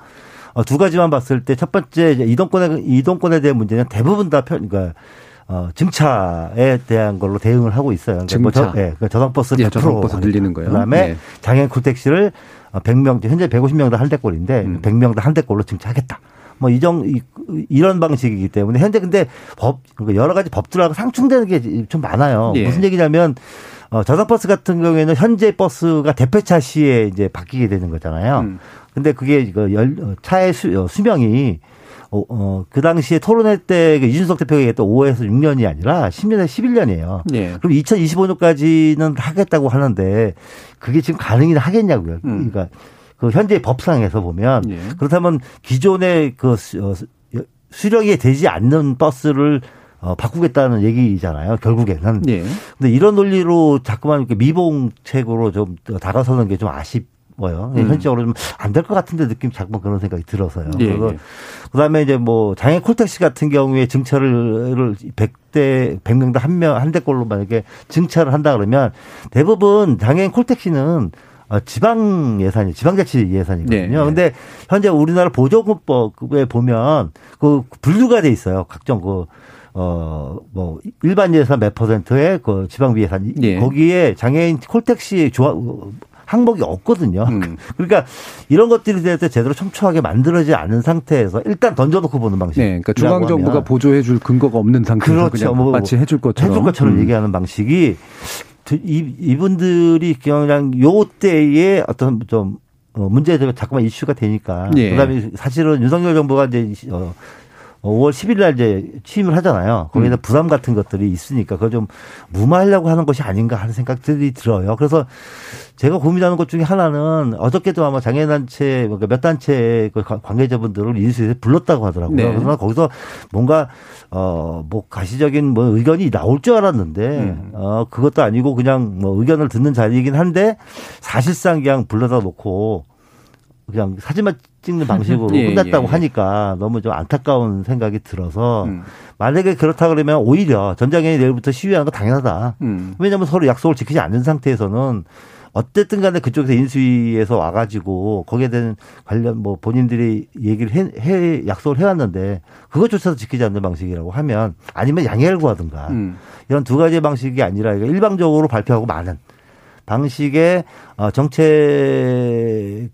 어, 두 가지만 봤을 때 첫 번째 이동권에, 이동권에 대한 문제는 대부분 다 편, 그러니까 어, 증차에 대한 걸로 대응을 하고 있어요. 그러니까 뭐 증차. 뭐 저, 예, 그 저상버스 예, 저상버스 늘리는 거예요. 그다음에 예. 장애인 콜택시를 100명, 현재 150명당 한 대꼴인데 음. 100명당 한 대꼴로 증차하겠다. 뭐 이정 이런 방식이기 때문에 현재 근데 법 그러니까 여러 가지 법들하고 상충되는 게 좀 많아요. 예. 무슨 얘기냐면 어, 저상버스 같은 경우에는 현재 버스가 대표차 시에 이제 바뀌게 되는 거잖아요. 음. 근데 그게 그 열, 차의 수, 어, 수명이 어, 어, 그 당시에 토론회 때그 이준석 대표가 얘기했던 5에서 6년이 아니라 10년에서 11년이에요. 네. 그럼 2025년까지는 하겠다고 하는데 그게 지금 가능이나 하겠냐고요. 음. 그러니까 그 현재 법상에서 보면 네. 그렇다면 기존의 그 어, 수령이 되지 않는 버스를 어, 바꾸겠다는 얘기잖아요. 결국에는. 네. 근데 이런 논리로 자꾸만 이렇게 미봉책으로 좀 다가서는 게 좀 아쉽. 뭐요. 음. 현실적으로 좀 안 될 것 같은데 느낌 자꾸만 그런 생각이 들어서요. 예, 그래서 예. 그다음에 이제 뭐 장애 콜택시 같은 경우에 증차를 100대 100명 당 한명한 대꼴로 만약에 증차를 한다 그러면 대부분 장애인 콜택시는 어, 지방 예산이 지방자치 예산이거든요. 네, 네. 근데 현재 우리나라 보조금법에 보면 그 분류가 돼 있어요. 각종 그 어, 뭐, 일반 예산 몇 퍼센트의 그 지방비 예산. 네. 거기에 장애인 콜택시 조합, 항목이 없거든요. 음. 그러니까 이런 것들이 대해서 제대로 촘촘하게 만들어지지 않은 상태에서 일단 던져놓고 보는 방식. 네, 그러니까 중앙 정부가 보조해 줄 근거가 없는 상태에서 그렇죠. 그냥 뭐 마치 해줄 것처럼 해줄 것처럼 음. 얘기하는 방식이 이, 이분들이 그냥 요 때에 어떤 좀 어, 문제가 자꾸만 이슈가 되니까. 네. 그다음에 사실은 윤석열 정부가 이제 어, 5월 10일 날 이제 취임을 하잖아요. 거기에 음. 부담 같은 것들이 있으니까 그걸 좀 무마하려고 하는 것이 아닌가 하는 생각들이 들어요. 그래서 제가 고민하는 것 중에 하나는 어저께도 아마 장애단체 그러니까 몇 단체 그 관계자분들을 인수해서 불렀다고 하더라고요. 네. 그래서 거기서 뭔가 어뭐 가시적인 뭐 의견이 나올 줄 알았는데 음. 어 그것도 아니고 그냥 뭐 의견을 듣는 자리이긴 한데 사실상 그냥 불러다 놓고 그냥 사진만 찍는 방식으로 예, 끝났다고 예, 예. 하니까 너무 좀 안타까운 생각이 들어서 음. 만약에 그렇다 그러면 오히려 전장현이 내일부터 시위하는 거 당연하다. 음. 왜냐하면 서로 약속을 지키지 않는 상태에서는 어쨌든 간에 그쪽에서 인수위에서 와가지고 거기에 대한 관련 뭐 본인들이 얘기를 해, 해 약속을 해왔는데 그것조차도 지키지 않는 방식이라고 하면 아니면 양해를 구하든가 음. 이런 두 가지 방식이 아니라 일방적으로 발표하고 많은 방식의 어, 정책을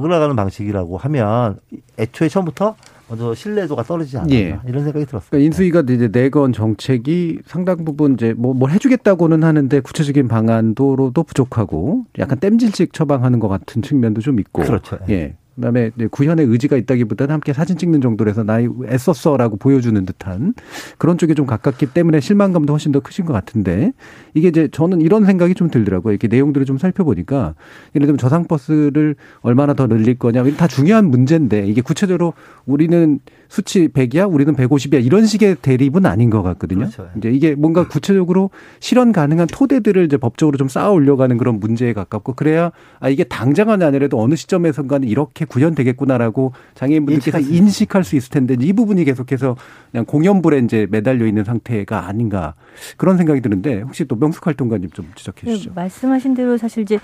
끌어가는 방식이라고 하면 애초에 처음부터 먼저 신뢰도가 떨어지지 않나 예. 이런 생각이 들었어요. 그러니까 인수위가 이제 내건 정책이 상당 부분 이제 뭐 뭘 해주겠다고는 하는데 구체적인 방안도로도 부족하고 약간 땜질식 처방하는 것 같은 측면도 좀 있고. 그렇죠. 예. 그다음에 구현의 의지가 있다기보다는 함께 사진 찍는 정도로 해서 나이 애썼어라고 보여주는 듯한 그런 쪽에 좀 가깝기 때문에 실망감도 훨씬 더 크신 것 같은데 이게 이제 저는 이런 생각이 좀 들더라고요. 이렇게 내용들을 좀 살펴보니까 예를 들면 저상 버스를 얼마나 더 늘릴 거냐 다 중요한 문제인데 이게 구체적으로 우리는 수치 100이야, 우리는 150이야 이런 식의 대립은 아닌 것 같거든요. 그렇죠. 이제 이게 뭔가 구체적으로 실현 가능한 토대들을 이제 법적으로 좀 쌓아 올려가는 그런 문제에 가깝고 그래야 아 이게 당장은 아니라도 어느 시점에선가는 이렇게 구현되겠구나라고 장애인분들께서 인식할 수 있을 텐데 이 부분이 계속해서 그냥 공연불에 이제 매달려 있는 상태가 아닌가 그런 생각이 드는데 혹시 또 명숙 활동가님 좀 지적해 주시죠. 네, 말씀하신 대로 사실 이제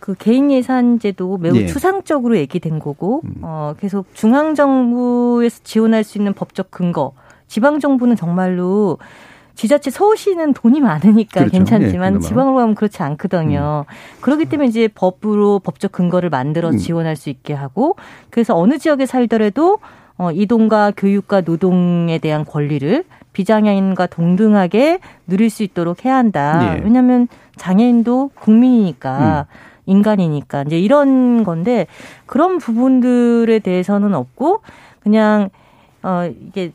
그 개인 예산제도 매우 예. 추상적으로 얘기된 거고 음. 어 계속 중앙 정부에서 지원할 수 있는 법적 근거 지방 정부는 정말로 지자체 서울시는 돈이 많으니까 그렇죠. 괜찮지만 예, 지방으로 가면 그렇지 않거든요. 음. 그렇기 때문에 이제 법으로 법적 근거를 만들어 음. 지원할 수 있게 하고 그래서 어느 지역에 살더라도 어, 이동과 교육과 노동에 대한 권리를 비장애인과 동등하게 누릴 수 있도록 해야 한다. 예. 왜냐하면 장애인도 국민이니까 음. 인간이니까 이제 이런 건데 그런 부분들에 대해서는 없고 그냥 어 이게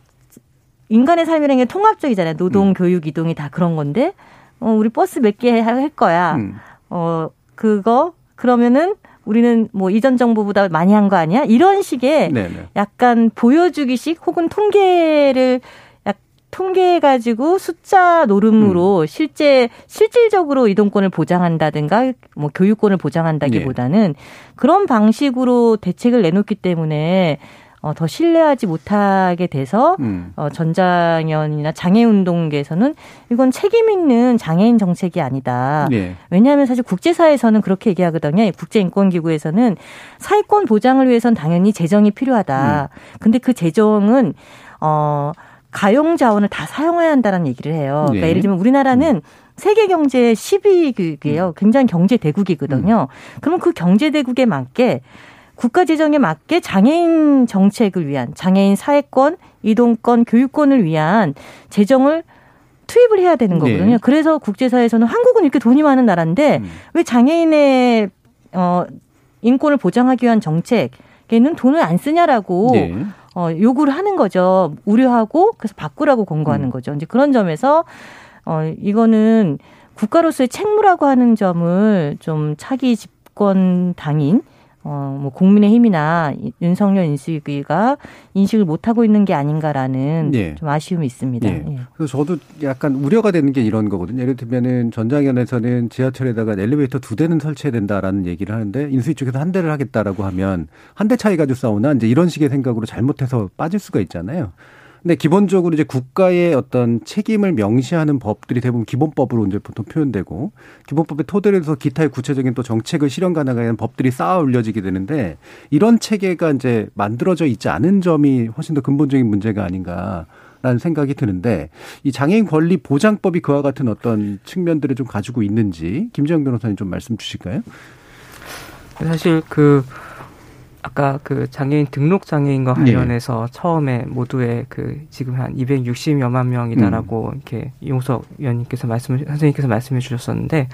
인간의 삶이라는 게 통합적이잖아요. 노동, 음. 교육, 이동이 다 그런 건데 어 우리 버스 몇 개 할 거야. 음. 어 그거 그러면은 우리는 뭐 이전 정부보다 많이 한 거 아니야? 이런 식의 네네. 약간 보여주기식 혹은 통계를 통계해가지고 숫자 노름으로 음. 실제 실질적으로 이동권을 보장한다든가 뭐 교육권을 보장한다기보다는 네. 그런 방식으로 대책을 내놓기 때문에 어, 더 신뢰하지 못하게 돼서 음. 어, 전장현이나 장애운동계에서는 이건 책임 있는 장애인 정책이 아니다. 네. 왜냐하면 사실 국제사회에서는 그렇게 얘기하거든요. 국제인권기구에서는 사회권 보장을 위해선 당연히 재정이 필요하다. 음. 근데 그 재정은 어 가용 자원을 다 사용해야 한다는 얘기를 해요. 그러니까 네. 예를 들면 우리나라는 음. 세계 경제 10위국이에요. 음. 굉장히 경제 대국이거든요. 음. 그럼 그 경제 대국에 맞게 국가 재정에 맞게 장애인 정책을 위한 장애인 사회권, 이동권, 교육권을 위한 재정을 투입을 해야 되는 네. 거거든요. 네. 그래서 국제사회에서는 한국은 이렇게 돈이 많은 나라인데 음. 왜 장애인의 어 인권을 보장하기 위한 정책에는 돈을 안 쓰냐라고 네. 어, 요구를 하는 거죠. 우려하고 그래서 바꾸라고 권고하는 음. 거죠. 이제 그런 점에서 어, 이거는 국가로서의 책무라고 하는 점을 좀 차기 집권 당인 어, 뭐, 국민의힘이나 윤석열 인수위가 인식을 못하고 있는 게 아닌가라는 예. 좀 아쉬움이 있습니다. 예. 예. 그래서 저도 약간 우려가 되는 게 이런 거거든요. 예를 들면은 전장현에서는 지하철에다가 엘리베이터 두 대는 설치해야 된다라는 얘기를 하는데 인수위 쪽에서 한 대를 하겠다라고 하면 한 대 차이 가지고 싸우나 이제 이런 식의 생각으로 잘못해서 빠질 수가 있잖아요. 근데 기본적으로 이제 국가의 어떤 책임을 명시하는 법들이 대부분 기본법으로 이제 보통 표현되고 기본법의 토대로 해서 기타의 구체적인 또 정책을 실현 가능한 법들이 쌓아 올려지게 되는데 이런 체계가 이제 만들어져 있지 않은 점이 훨씬 더 근본적인 문제가 아닌가. 라는 생각이 드는데 이 장애인 권리 보장법이 그와 같은 어떤 측면들을 좀 가지고 있는지 김재영 변호사님 좀 말씀 주실까요? 사실 그 아까 그 장애인 등록 장애인과 네. 관련해서 네. 처음에 모두의 그 지금 한 260여만 명이다라고 음. 이렇게 이용석 위원님께서 말씀을 선생님께서 말씀해 주셨었는데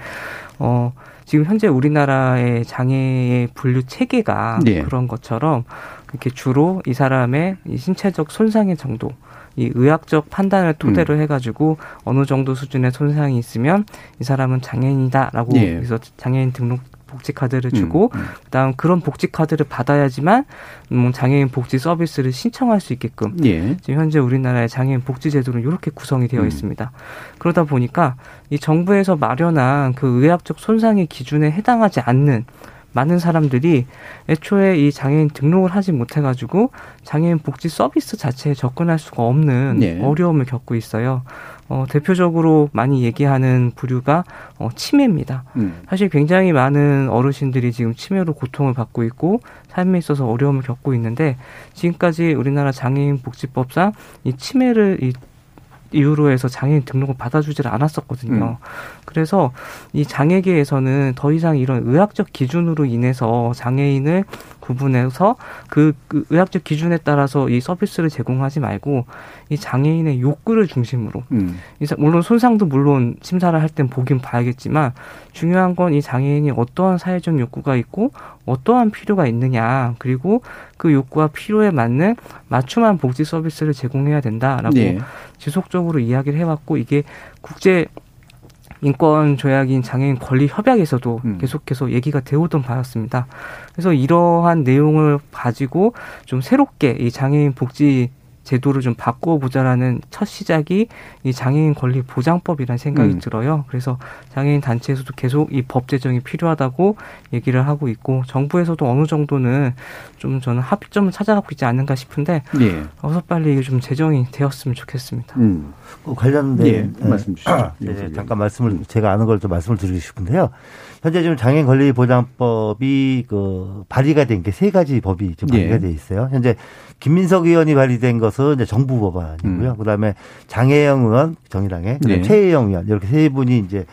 어 지금 현재 우리나라의 장애의 분류 체계가 네. 그런 것처럼 이렇게 주로 이 사람의 이 신체적 손상의 정도 이 의학적 판단을 토대로 음. 해가지고 어느 정도 수준의 손상이 있으면 이 사람은 장애인이다라고 예. 그래서 장애인 등록 복지 카드를 주고 음, 음. 그다음 그런 복지 카드를 받아야지만 음, 장애인 복지 서비스를 신청할 수 있게끔 예. 지금 현재 우리나라의 장애인 복지 제도는 이렇게 구성이 되어 음. 있습니다. 그러다 보니까 이 정부에서 마련한 그 의학적 손상의 기준에 해당하지 않는 많은 사람들이 애초에 이 장애인 등록을 하지 못해가지고 장애인 복지 서비스 자체에 접근할 수가 없는 네. 어려움을 겪고 있어요. 어, 대표적으로 많이 얘기하는 부류가 어, 치매입니다. 음. 사실 굉장히 많은 어르신들이 지금 치매로 고통을 받고 있고 삶에 있어서 어려움을 겪고 있는데 지금까지 우리나라 장애인 복지법상 이 치매를 이 이유로 해서 장애인 등록을 받아주지를 않았었거든요. 음. 그래서 이 장애계에서는 더 이상 이런 의학적 기준으로 인해서 장애인을 구분해서 그, 그 의학적 기준에 따라서 이 서비스를 제공하지 말고 이 장애인의 욕구를 중심으로 음. 물론 손상도 물론 심사를 할 땐 보긴 봐야겠지만 중요한 건 이 장애인이 어떠한 사회적 욕구가 있고 어떠한 필요가 있느냐 그리고 그 욕구와 필요에 맞는 맞춤한 복지 서비스를 제공해야 된다라고 네. 지속적으로 이야기를 해왔고 이게 국제 인권 조약인 장애인 권리 협약에서도 음. 계속해서 얘기가 되오던 바였습니다. 그래서 이러한 내용을 가지고 좀 새롭게 이 장애인 복지 제도를 좀 바꿔보자라는 첫 시작이 이 장애인 권리 보장법이라는 생각이 음. 들어요. 그래서 장애인 단체에서도 계속 이 법 제정이 필요하다고 얘기를 하고 있고 정부에서도 어느 정도는 좀 저는 합의점을 찾아가고 있지 않는가 싶은데 예. 어서 빨리 이게 좀 제정이 되었으면 좋겠습니다. 음. 그 관련된 예. 네. 말씀 주시죠. 네. 잠깐 말씀을 제가 아는 걸 좀 말씀을 드리고 싶은데요. 현재 지금 장애인 권리 보장법이 그 발의가 된 게 세 가지 법이 지금 발의가 예. 돼 있어요. 현재 김민석 의원이 발의된 것은 이제 정부 법안이고요. 음. 그다음에 장혜영 의원 정의당의 네. 최혜영 의원 이렇게 세 분이 이제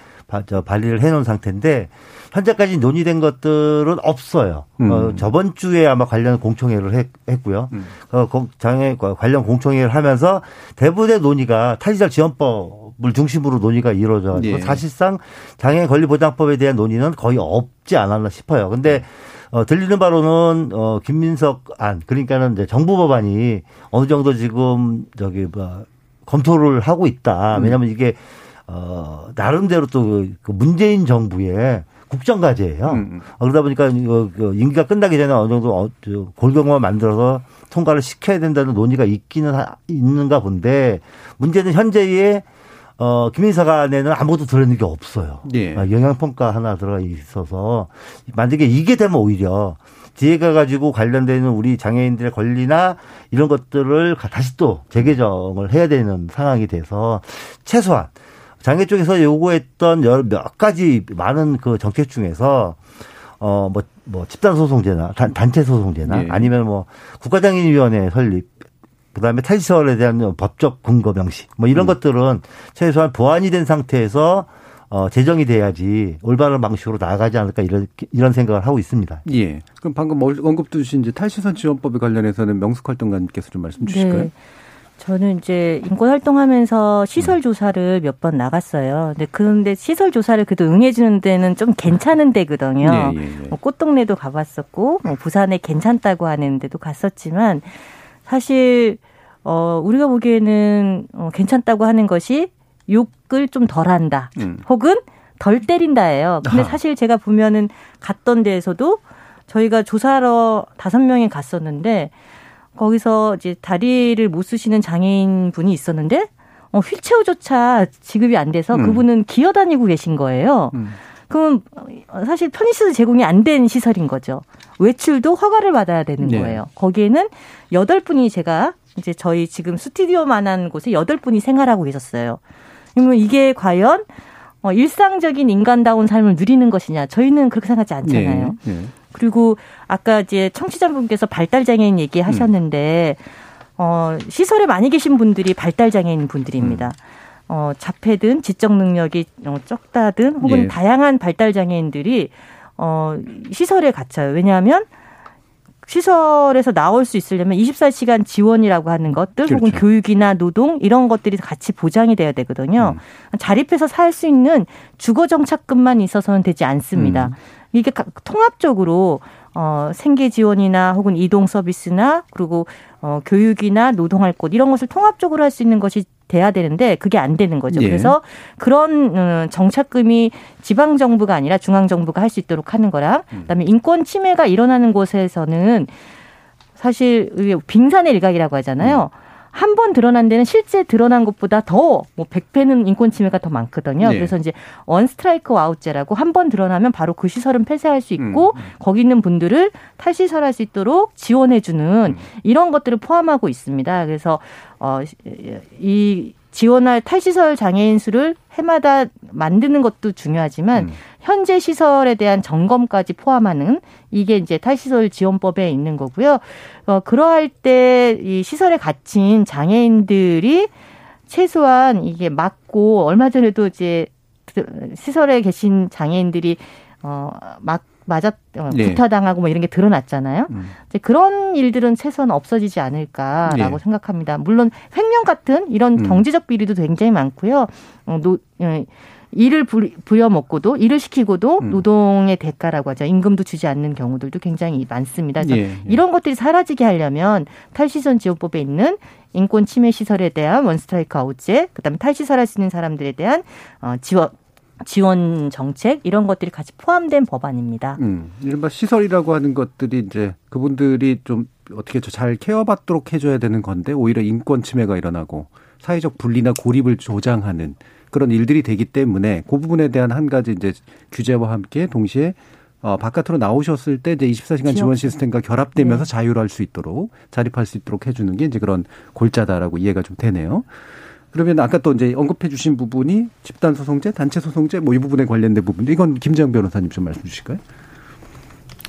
발의를 해놓은 상태인데 현재까지 논의된 것들은 없어요. 음. 어, 저번 주에 아마 관련 공청회를 했, 고요 음. 어, 장애 관련 공청회를 하면서 대부분의 논의가 탈시설 지원법 을 중심으로 논의가 이루어져 예. 사실상 장애 권리 보장법에 대한 논의는 거의 없지 않았나 싶어요. 근데 어, 들리는 바로는 어, 김민석 안 그러니까는 이제 정부 법안이 어느 정도 지금 저기 뭐 검토를 하고 있다. 음. 왜냐하면 이게 어, 나름대로 또 그 문재인 정부의 국정과제예요. 음, 음. 어, 그러다 보니까 그 임기가 끝나기 전에 어느 정도 어, 골경만 만들어서 통과를 시켜야 된다는 논의가 있기는 하, 있는가 본데 문제는 현재의 어, 김인사관에는 아무것도 들어있는 게 없어요. 예. 어, 영향평가 하나 들어가 있어서 만약에 이게 되면 오히려 뒤에 가가지고 관련되는 우리 장애인들의 권리나 이런 것들을 다시 또 재개정을 해야 되는 상황이 돼서 최소한 장애 쪽에서 요구했던 여러 몇 가지 많은 그 정책 중에서 어 뭐뭐 뭐 집단 소송제나 단, 단체 소송제나 예. 아니면 뭐 국가장애인위원회 설립 그다음에 탈시설에 대한 법적 근거 명시 뭐 이런 음. 것들은 최소한 보완이 된 상태에서 어, 제정이 돼야지 올바른 방식으로 나아가지 않을까 이런 이런 생각을 하고 있습니다. 예. 그럼 방금 언급 주신 이제 탈시선 지원법에 관련해서는 명숙 활동가님께서 좀 말씀 주실까요? 네. 저는 이제 인권 활동하면서 시설 조사를 몇 번 나갔어요. 근데 그런데 시설 조사를 그래도 응해주는 데는 좀 괜찮은 데거든요. 네, 예, 예. 뭐 꽃동네도 가봤었고, 뭐 부산에 괜찮다고 하는 데도 갔었지만 사실 어 우리가 보기에는 어, 괜찮다고 하는 것이 욕을 좀 덜한다, 음. 혹은 덜 때린다예요. 근데 사실 제가 보면은 갔던 데에서도 저희가 조사하러 다섯 명이 갔었는데 거기서 이제 다리를 못 쓰시는 장애인 분이 있었는데 어, 휠체어조차 지급이 안 돼서 음. 그분은 기어 다니고 계신 거예요. 음. 그럼 사실 편의시설 제공이 안 된 시설인 거죠. 외출도 허가를 받아야 되는 네. 거예요. 거기에는 여덟 분이 제가 이제 저희 지금 스튜디오만한 곳에 여덟 분이 생활하고 계셨어요. 그러면 이게 과연 어, 일상적인 인간다운 삶을 누리는 것이냐? 저희는 그렇게 생각하지 않잖아요. 네. 네. 그리고 아까 이제 청취자분께서 발달장애인 얘기 하셨는데 음. 어, 시설에 많이 계신 분들이 발달장애인 분들입니다. 음. 어, 자폐든 지적 능력이 어, 적다든 혹은 예. 다양한 발달 장애인들이 어, 시설에 갇혀요. 왜냐하면 시설에서 나올 수 있으려면 24시간 지원이라고 하는 것들 그렇죠. 혹은 교육이나 노동 이런 것들이 같이 보장이 돼야 되거든요. 음. 자립해서 살 수 있는 주거 정착금만 있어서는 되지 않습니다. 음. 이게 통합적으로 어, 생계 지원이나 혹은 이동 서비스나 그리고 어, 교육이나 노동할 곳 이런 것을 통합적으로 할 수 있는 것이 돼야 되는데 그게 안 되는 거죠. 예. 그래서 그런 음, 정착금이 지방 정부가 아니라 중앙 정부가 할 수 있도록 하는 거랑 음. 그다음에 인권 침해가 일어나는 곳에서는 사실 빙산의 일각이라고 하잖아요. 음. 한 번 드러난 데는 실제 드러난 것보다 더뭐 100배는 인권 침해가 더 많거든요. 네. 그래서 이제 원 스트라이크 아웃제라고 한 번 드러나면 바로 그 시설은 폐쇄할 수 있고 음. 거기 있는 분들을 탈시설할 수 있도록 지원해 주는 음. 이런 것들을 포함하고 있습니다. 그래서 어이 지원할 탈시설 장애인 수를 해마다 만드는 것도 중요하지만 음. 현재 시설에 대한 점검까지 포함하는 이게 이제 탈시설 지원법에 있는 거고요. 어, 그러할 때 이 시설에 갇힌 장애인들이 최소한 이게 맞고 얼마 전에도 이제 시설에 계신 장애인들이 어 막 맞았 어, 네. 구타당하고 뭐 이런 게 드러났잖아요. 음. 이제 그런 일들은 최소한 없어지지 않을까라고 네. 생각합니다. 물론 횡령 같은 이런 음. 경제적 비리도 굉장히 많고요. 어, 노, 어, 일을 부여먹고도 일을 시키고도 음. 노동의 대가라고 하죠. 임금도 주지 않는 경우들도 굉장히 많습니다. 그래서 예, 예. 이런 것들이 사라지게 하려면 탈시선 지원법에 있는 인권 침해 시설에 대한 원스트라이크 아웃제, 그다음에 탈시설할 수 있는 사람들에 대한 어, 지원 지원 정책 이런 것들이 같이 포함된 법안입니다. 음, 이른바 시설이라고 하는 것들이 이제 그분들이 좀 어떻게 잘 케어받도록 해줘야 되는 건데 오히려 인권 침해가 일어나고 사회적 분리나 고립을 조장하는 그런 일들이 되기 때문에 그 부분에 대한 한 가지 이제 규제와 함께 동시에 어, 바깥으로 나오셨을 때 이제 24시간 지원 시스템과 결합되면서 네. 자유로울 수 있도록 자립할 수 있도록 해주는 게 이제 그런 골자다라고 이해가 좀 되네요. 그러면 아까 또 이제 언급해 주신 부분이 집단 소송제, 단체 소송제 뭐 이 부분에 관련된 부분. 이건 김재영 변호사님 좀 말씀 주실까요?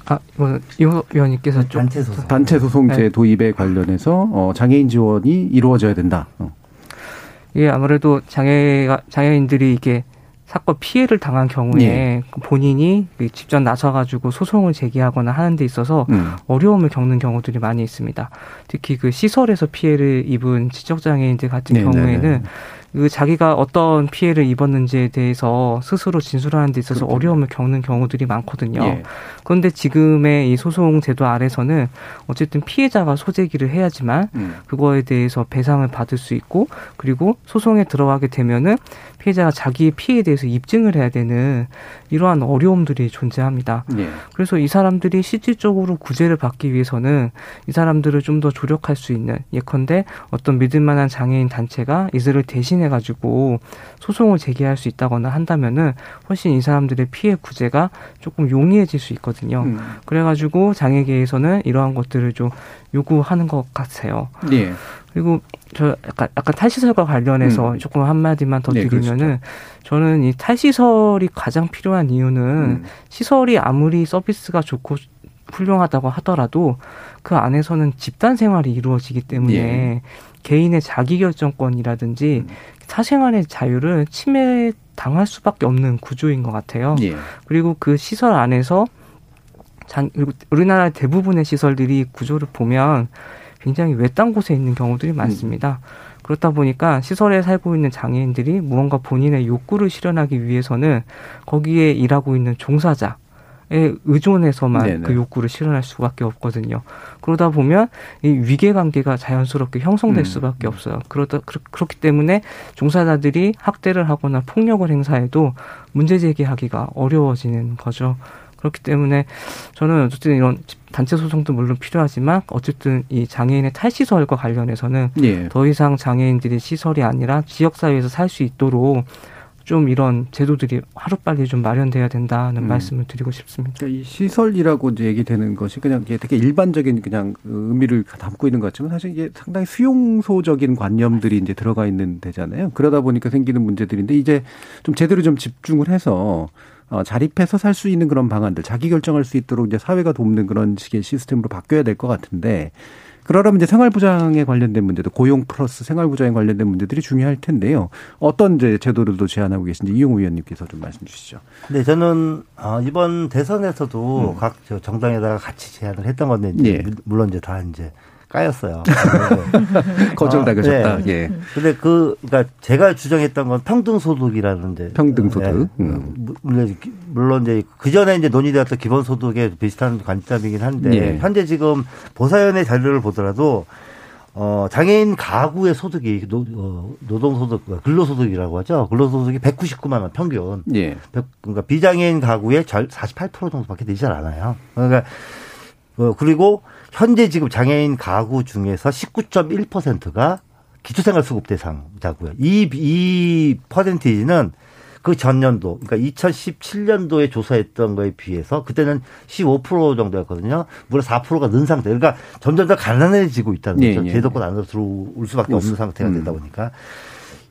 아, 이거는 이호 위원님께서 좀 단체 소송 단체 소송제 네. 도입에 관련해서 어 장애인 지원이 이루어져야 된다. 어. 예, 아무래도 장애가 장애인들이 이게 사건 피해를 당한 경우에 예. 본인이 직접 나서가지고 소송을 제기하거나 하는 데 있어서 음. 어려움을 겪는 경우들이 많이 있습니다. 특히 그 시설에서 피해를 입은 지적장애인들 같은 네네. 경우에는 그 자기가 어떤 피해를 입었는지에 대해서 스스로 진술하는 데 있어서 그렇군요. 어려움을 겪는 경우들이 많거든요. 예. 그런데 지금의 이 소송 제도 아래서는 어쨌든 피해자가 소재기를 해야지만 음. 그거에 대해서 배상을 받을 수 있고 그리고 소송에 들어가게 되면은 피해자가 자기의 피해에 대해서 입증을 해야 되는 이러한 어려움들이 존재합니다. 예. 그래서 이 사람들이 실질적으로 구제를 받기 위해서는 이 사람들을 좀 더 조력할 수 있는 예컨대 어떤 믿을 만한 장애인 단체가 이들을 대신해 가지고 소송을 제기할 수 있다거나 한다면은 훨씬 이 사람들의 피해 구제가 조금 용이해질 수 있거든요. 음. 그래가지고 장애계에서는 이러한 것들을 좀 요구하는 것 같아요. 예. 그리고 저 약간 약간 탈시설과 관련해서 음. 조금 한 마디만 더 네, 드리면은 저는 이 탈시설이 가장 필요한 이유는 음. 시설이 아무리 서비스가 좋고 훌륭하다고 하더라도 그 안에서는 집단 생활이 이루어지기 때문에 예. 개인의 자기 결정권이라든지 음. 사생활의 자유를 침해 당할 수밖에 없는 구조인 것 같아요. 예. 그리고 그 시설 안에서 장, 우리나라 대부분의 시설들이 구조를 보면 굉장히 외딴 곳에 있는 경우들이 많습니다. 음. 그렇다 보니까 시설에 살고 있는 장애인들이 무언가 본인의 욕구를 실현하기 위해서는 거기에 일하고 있는 종사자 에 의존해서만 네네. 그 욕구를 실현할 수밖에 없거든요. 그러다 보면 이 위계 관계가 자연스럽게 형성될 음. 수밖에 없어요. 그러다 그렇기 때문에 종사자들이 학대를 하거나 폭력을 행사해도 문제 제기하기가 어려워지는 거죠. 그렇기 때문에 저는 어쨌든 이런 단체 소송도 물론 필요하지만 어쨌든 이 장애인의 탈시설과 관련해서는 예. 더 이상 장애인들이 시설이 아니라 지역 사회에서 살 수 있도록 좀 이런 제도들이 하루빨리 좀 마련돼야 된다는 음. 말씀을 드리고 싶습니다. 그러니까 이 시설이라고 이제 얘기되는 것이 그냥 되게 일반적인 그냥 의미를 담고 있는 것 같지만 사실 이게 상당히 수용소적인 관념들이 이제 들어가 있는 데잖아요. 그러다 보니까 생기는 문제들인데 이제 좀 제대로 좀 집중을 해서 어, 자립해서 살 수 있는 그런 방안들, 자기 결정할 수 있도록 이제 사회가 돕는 그런 식의 시스템으로 바뀌어야 될 것 같은데 그러려면 이제 생활보장에 관련된 문제도 고용 플러스 생활보장에 관련된 문제들이 중요할 텐데요. 어떤 이제 제도들도 제안하고 계신지 이용 의원님께서 좀 말씀 주시죠. 네, 저는 아, 이번 대선에서도 음. 각 정당에다가 같이 제안을 했던 건데 예. 물론 이제 다 이제 까였어요. 거절당 아, 네. 예. 근데 그, 그러니까 제가 주장했던 건 평등 소득이라는 데 평등 소득. 네. 음. 물론, 물론 이제 그 전에 이제 논의되었던 기본 소득에 비슷한 관점이긴 한데 예. 현재 지금 보사연의 자료를 보더라도 어, 장애인 가구의 소득이 노, 어, 노동소득, 근로소득이라고 하죠. 근로소득이 199만 원 평균. 예. 그러니까 비장애인 가구의 48% 정도밖에 되지 않아요. 그러니까 어, 그리고 현재 지금 장애인 가구 중에서 19.1%가 기초생활수급 대상자고요. 이, 이 퍼센티지는 그 전년도, 그러니까 2017년도에 조사했던 거에 비해서 그때는 15% 정도였거든요. 무려 4%가 는 상태. 그러니까 점점 더 가난해지고 있다는 거죠. 예, 예. 제도권 안으로 들어올 수밖에 없는 상태가 되다 음. 보니까.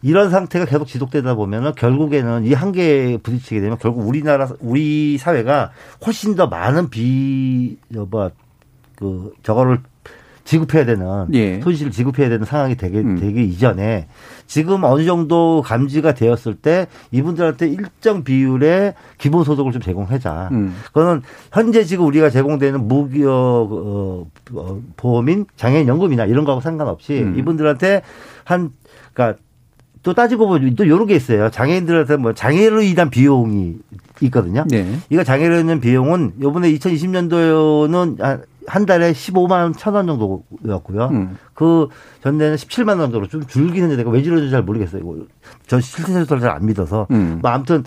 이런 상태가 계속 지속되다 보면은 결국에는 이 한계에 부딪히게 되면 결국 우리나라 우리 사회가 훨씬 더 많은 비뭐그 저거를 지급해야 되는 예. 손실을 지급해야 되는 상황이 되게 음. 되기 이전에 지금 어느 정도 감지가 되었을 때 이분들한테 일정 비율의 기본 소득을 좀 제공하자. 음. 그거는 현재 지금 우리가 제공되는 무기업 어, 어, 보험인 장애인 연금이나 이런 거하고 상관없이 음. 이분들한테 한 그러니까 또 따지고 보면 또 요런 게 있어요. 장애인들한테 뭐 장애로 인한 비용이 있거든요. 네. 이거 장애로 인한 비용은 요번에 2020년도에는 한 달에 15만 천 원 정도였고요. 음. 그 전에는 17만 원 정도로 좀 줄기는 했는데 왜 줄었는지 잘 모르겠어요. 저 실제 수를 잘 안 믿어서. 음. 뭐 아무튼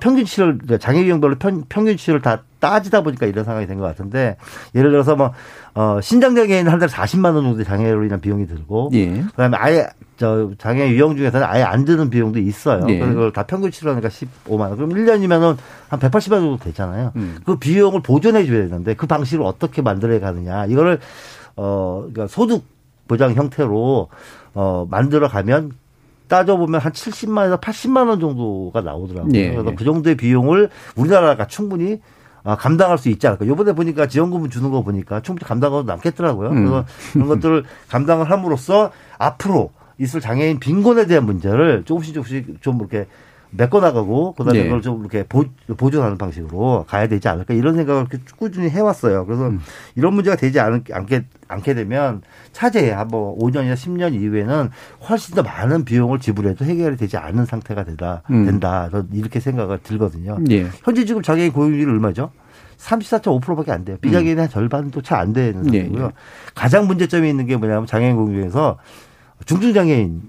평균치를 장애 비용별로 평, 평균치를 다 따지다 보니까 이런 상황이 된 것 같은데 예를 들어서 뭐 어, 신장 장애인 한 달에 40만 원 정도 장애로 인한 비용이 들고 예. 그다음에 아예 저 장애 유형 중에서는 아예 안 드는 비용도 있어요. 예. 그걸 다 평균 치료하니까 15만 원. 그럼 1년이면은 한 180만 원 정도 되잖아요. 음. 그 비용을 보존해 줘야 되는데 그 방식을 어떻게 만들어 가느냐. 이거를 어 그러니까 소득 보장 형태로 어 만들어 가면 따져보면 한 70만에서 80만 원 정도가 나오더라고요. 예. 그래서 그 정도의 비용을 우리나라가 충분히 아, 감당할 수 있지 않을까. 요번에 보니까 지원금을 주는 거 보니까 충분히 감당하고 남겠더라고요. 음. 그래서 그런 것들을 감당을 함으로써 앞으로 있을 장애인 빈곤에 대한 문제를 조금씩 조금씩 좀 이렇게 메꿔나가고 그다음에 네. 그걸 좀 이렇게 보, 보존하는 방식으로 가야 되지 않을까 이런 생각을 꾸준히 해왔어요. 그래서 음. 이런 문제가 되지 않, 않게 않게 되면 차제에 한뭐 5년이나 10년 이후에는 훨씬 더 많은 비용을 지불해도 해결이 되지 않는 상태가 되다 음. 된다. 이렇게 생각을 들거든요. 네. 현재 지금 장애인 고용률이 얼마죠? 34.5%밖에 안 돼요. 비장애인의 음. 한 절반도 채안 되는 네, 상태고요. 네. 가장 문제점이 있는 게 뭐냐면 장애인 고용률에서 중증장애인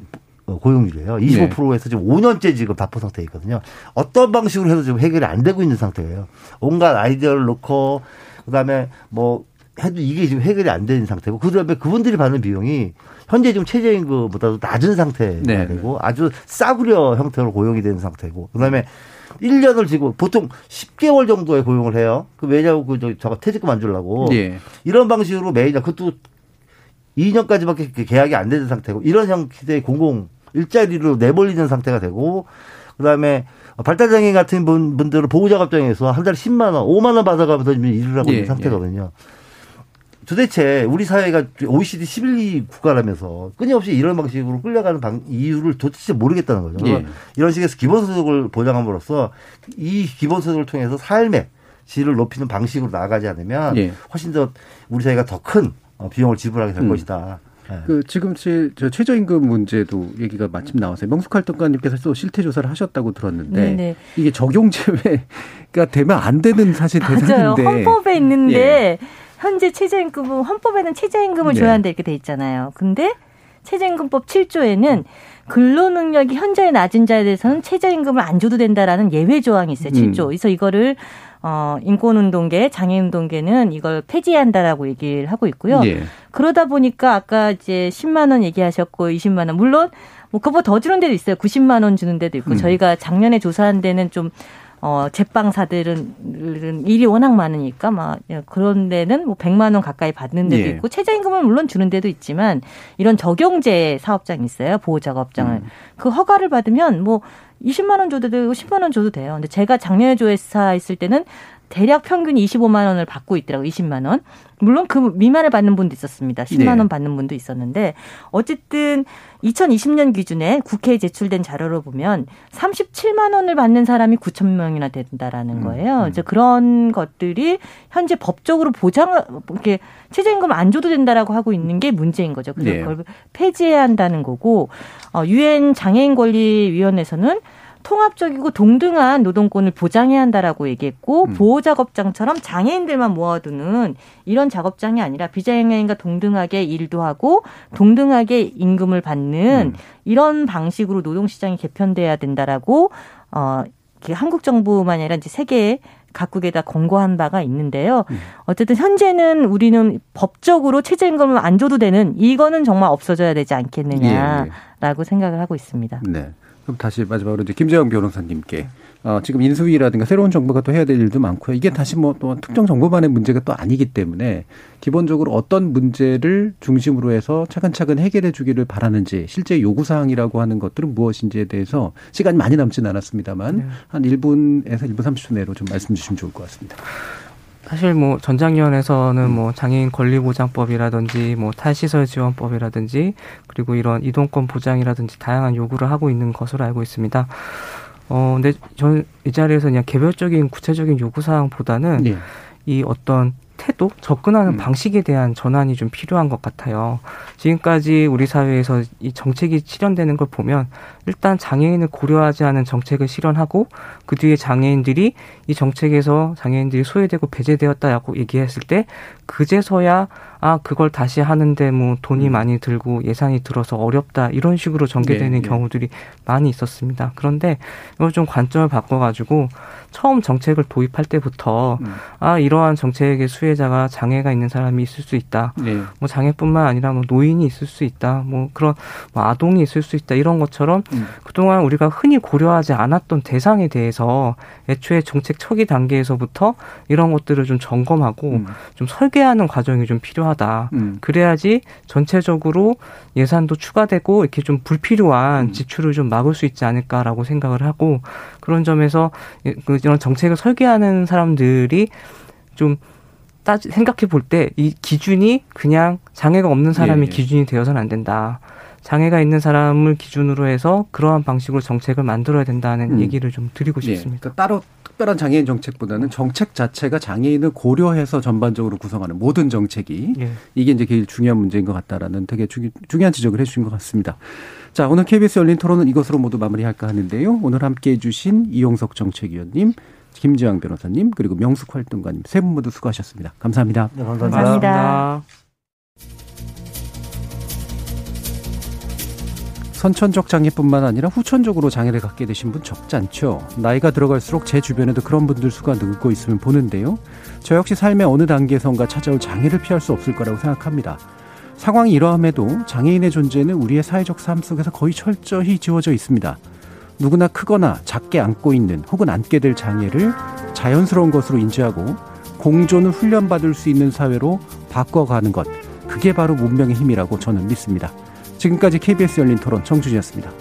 고용률이에요. 25%에서 지금 5년째 지금 답보 상태에 있거든요. 어떤 방식으로 해도 지금 해결이 안 되고 있는 상태예요. 온갖 아이디어를 놓고 그다음에 뭐 해도 이게 지금 해결이 안 되는 상태고 그다음에 그분들이 받는 비용이 현재 지금 최저임금보다도 낮은 상태가 네. 되고 아주 싸구려 형태로 고용이 되는 상태고 그다음에 1년을 지금 보통 10개월 정도의 고용을 해요. 그 왜냐고 그 저거 퇴직금 안 주려고 예. 이런 방식으로 매년 그것도 2년까지밖에 계약이 안 되는 상태고 이런 형태의 공공 일자리로 내몰리는 상태가 되고 그다음에 발달장애인 같은 분, 분들은 보호자갑장에서 한 달에 10만 원, 5만 원 받아가면서 일을 하고 예, 있는 상태거든요. 예. 도대체 우리 사회가 OECD 11위 국가라면서 끊임없이 이런 방식으로 끌려가는 방, 이유를 도대체 모르겠다는 거죠. 예. 이런 식에서 기본소득을 보장함으로써 이 기본소득을 통해서 삶의 질을 높이는 방식으로 나아가지 않으면 예. 훨씬 더 우리 사회가 더큰 어, 비용을 지불하게 될 음. 것이다. 네. 그 지금 저 최저임금 문제도 얘기가 마침 나와서요. 명숙활동가님께서 또 실태 조사를 하셨다고 들었는데 네네. 네. 이게 적용 제외가 되면 안 되는 사실 대상인데 맞아요. 헌법에 있는데 예. 현재 최저임금은 헌법에는 최저임금을 네. 줘야 한다 이렇게 돼 있잖아요. 근데 최저임금법 7조에는 근로능력이 현저히 낮은 자에 대해서는 최저임금을 안 줘도 된다라는 예외 조항이 있어요. 7조. 음. 그래서 이거를 어, 인권운동계, 장애운동계는 이걸 폐지한다라고 얘기를 하고 있고요. 예. 그러다 보니까 아까 이제 10만 원 얘기하셨고 20만 원 물론 뭐 그거보다 더 주는 데도 있어요. 90만 원 주는 데도 있고 음. 저희가 작년에 조사한 데는 좀 어, 제빵사들은 일이 워낙 많으니까 막 그런 데는 뭐 100만 원 가까이 받는 데도 예. 있고 최저임금은 물론 주는 데도 있지만 이런 적용제외 사업장이 있어요. 보호 작업장을. 음. 그 허가를 받으면 뭐 20만 원 줘도 되고 10만 원 줘도 돼요. 근데 제가 작년에 조사했을 때는 대략 평균 25만 원을 받고 있더라고요. 20만 원. 물론 그 미만을 받는 분도 있었습니다. 10만 원 네. 받는 분도 있었는데 어쨌든 2020년 기준에 국회에 제출된 자료로 보면 37만 원을 받는 사람이 9천 명이나 된다라는 음, 거예요. 음. 이제 그런 것들이 현재 법적으로 보장 이렇게 최저임금 안 줘도 된다라고 하고 있는 게 문제인 거죠. 그래서 네. 그걸 폐지해야 한다는 거고 어 유엔 장애인 권리 위원회에서는 통합적이고 동등한 노동권을 보장해야 한다라고 얘기했고 음. 보호 작업장처럼 장애인들만 모아두는 이런 작업장이 아니라 비장애인과 동등하게 일도 하고 동등하게 임금을 받는 음. 이런 방식으로 노동 시장이 개편돼야 된다라고 어 한국 정부만이 아니라 이제 세계 각국에다 권고한 바가 있는데요. 음. 어쨌든 현재는 우리는 법적으로 최저임금을 안 줘도 되는 이거는 정말 없어져야 되지 않겠느냐라고 예, 예. 생각을 하고 있습니다. 네. 그럼 다시 마지막으로 이제 김재영 변호사님께 어, 지금 인수위라든가 새로운 정부가 또 해야 될 일도 많고요. 이게 다시 뭐 또 특정 정부만의 문제가 또 아니기 때문에 기본적으로 어떤 문제를 중심으로 해서 차근차근 해결해 주기를 바라는지 실제 요구 사항이라고 하는 것들은 무엇인지에 대해서 시간이 많이 남지는 않았습니다만 네. 한 1분에서 1분 30초 내로 좀 말씀 주시면 좋을 것 같습니다. 사실 뭐 전장위원회에서는 음. 뭐 장애인 권리보장법이라든지 뭐 탈시설 지원법이라든지 그리고 이런 이동권 보장이라든지 다양한 요구를 하고 있는 것으로 알고 있습니다. 어 근데 저는 이 자리에서 그냥 개별적인 구체적인 요구 사항보다는 네. 이 어떤 태도, 접근하는 음. 방식에 대한 전환이 좀 필요한 것 같아요. 지금까지 우리 사회에서 이 정책이 실현되는 걸 보면 일단 장애인을 고려하지 않은 정책을 실현하고 그 뒤에 장애인들이 이 정책에서 장애인들이 소외되고 배제되었다라고 얘기했을 때 그제서야 아 그걸 다시 하는데 뭐 돈이 음. 많이 들고 예산이 들어서 어렵다 이런 식으로 전개되는 네, 네. 경우들이 많이 있었습니다. 그런데 이걸 좀 관점을 바꿔가지고 처음 정책을 도입할 때부터 음. 아 이러한 정책의 수혜자가 장애가 있는 사람이 있을 수 있다. 네. 뭐 장애뿐만 아니라 뭐 노인이 있을 수 있다. 뭐 그런 뭐 아동이 있을 수 있다. 이런 것처럼 음. 그동안 우리가 흔히 고려하지 않았던 대상에 대해서 애초에 정책 초기 단계에서부터 이런 것들을 좀 점검하고 음. 좀 설계하는 과정이 좀 필요하다. 음. 그래야지 전체적으로 예산도 추가되고 이렇게 좀 불필요한 음. 지출을 좀 막을 수 있지 않을까라고 생각을 하고 그런 점에서 그 이런 정책을 설계하는 사람들이 좀 따지 생각해 볼 때 이 기준이 그냥 장애가 없는 사람이 예, 예. 기준이 되어서는 안 된다. 장애가 있는 사람을 기준으로 해서 그러한 방식으로 정책을 만들어야 된다는 음. 얘기를 좀 드리고 예, 싶습니다. 그러니까 따로 특별한 장애인 정책보다는 정책 자체가 장애인을 고려해서 전반적으로 구성하는 모든 정책이 예. 이게 이제 제일 중요한 문제인 것 같다라는 되게 주, 중요한 지적을 해주신 것 같습니다. 자, 오늘 KBS 열린 토론은 이것으로 모두 마무리할까 하는데요. 오늘 함께 해주신 이용석 정책위원님, 김지영 변호사님, 그리고 명숙 활동가님 세 분 모두 수고하셨습니다. 감사합니다. 네, 감사합니다. 감사합니다. 선천적 장애뿐만 아니라 후천적으로 장애를 갖게 되신 분 적지 않죠. 나이가 들어갈수록 제 주변에도 그런 분들 수가 늘고 있으면 보는데요. 저 역시 삶의 어느 단계선가 찾아올 장애를 피할 수 없을 거라고 생각합니다. 상황이 이러함에도 장애인의 존재는 우리의 사회적 삶 속에서 거의 철저히 지워져 있습니다. 누구나 크거나 작게 안고 있는 혹은 안게 될 장애를 자연스러운 것으로 인지하고 공존을 훈련받을 수 있는 사회로 바꿔가는 것. 그게 바로 문명의 힘이라고 저는 믿습니다. 지금까지 KBS 열린 토론 정주지였습니다.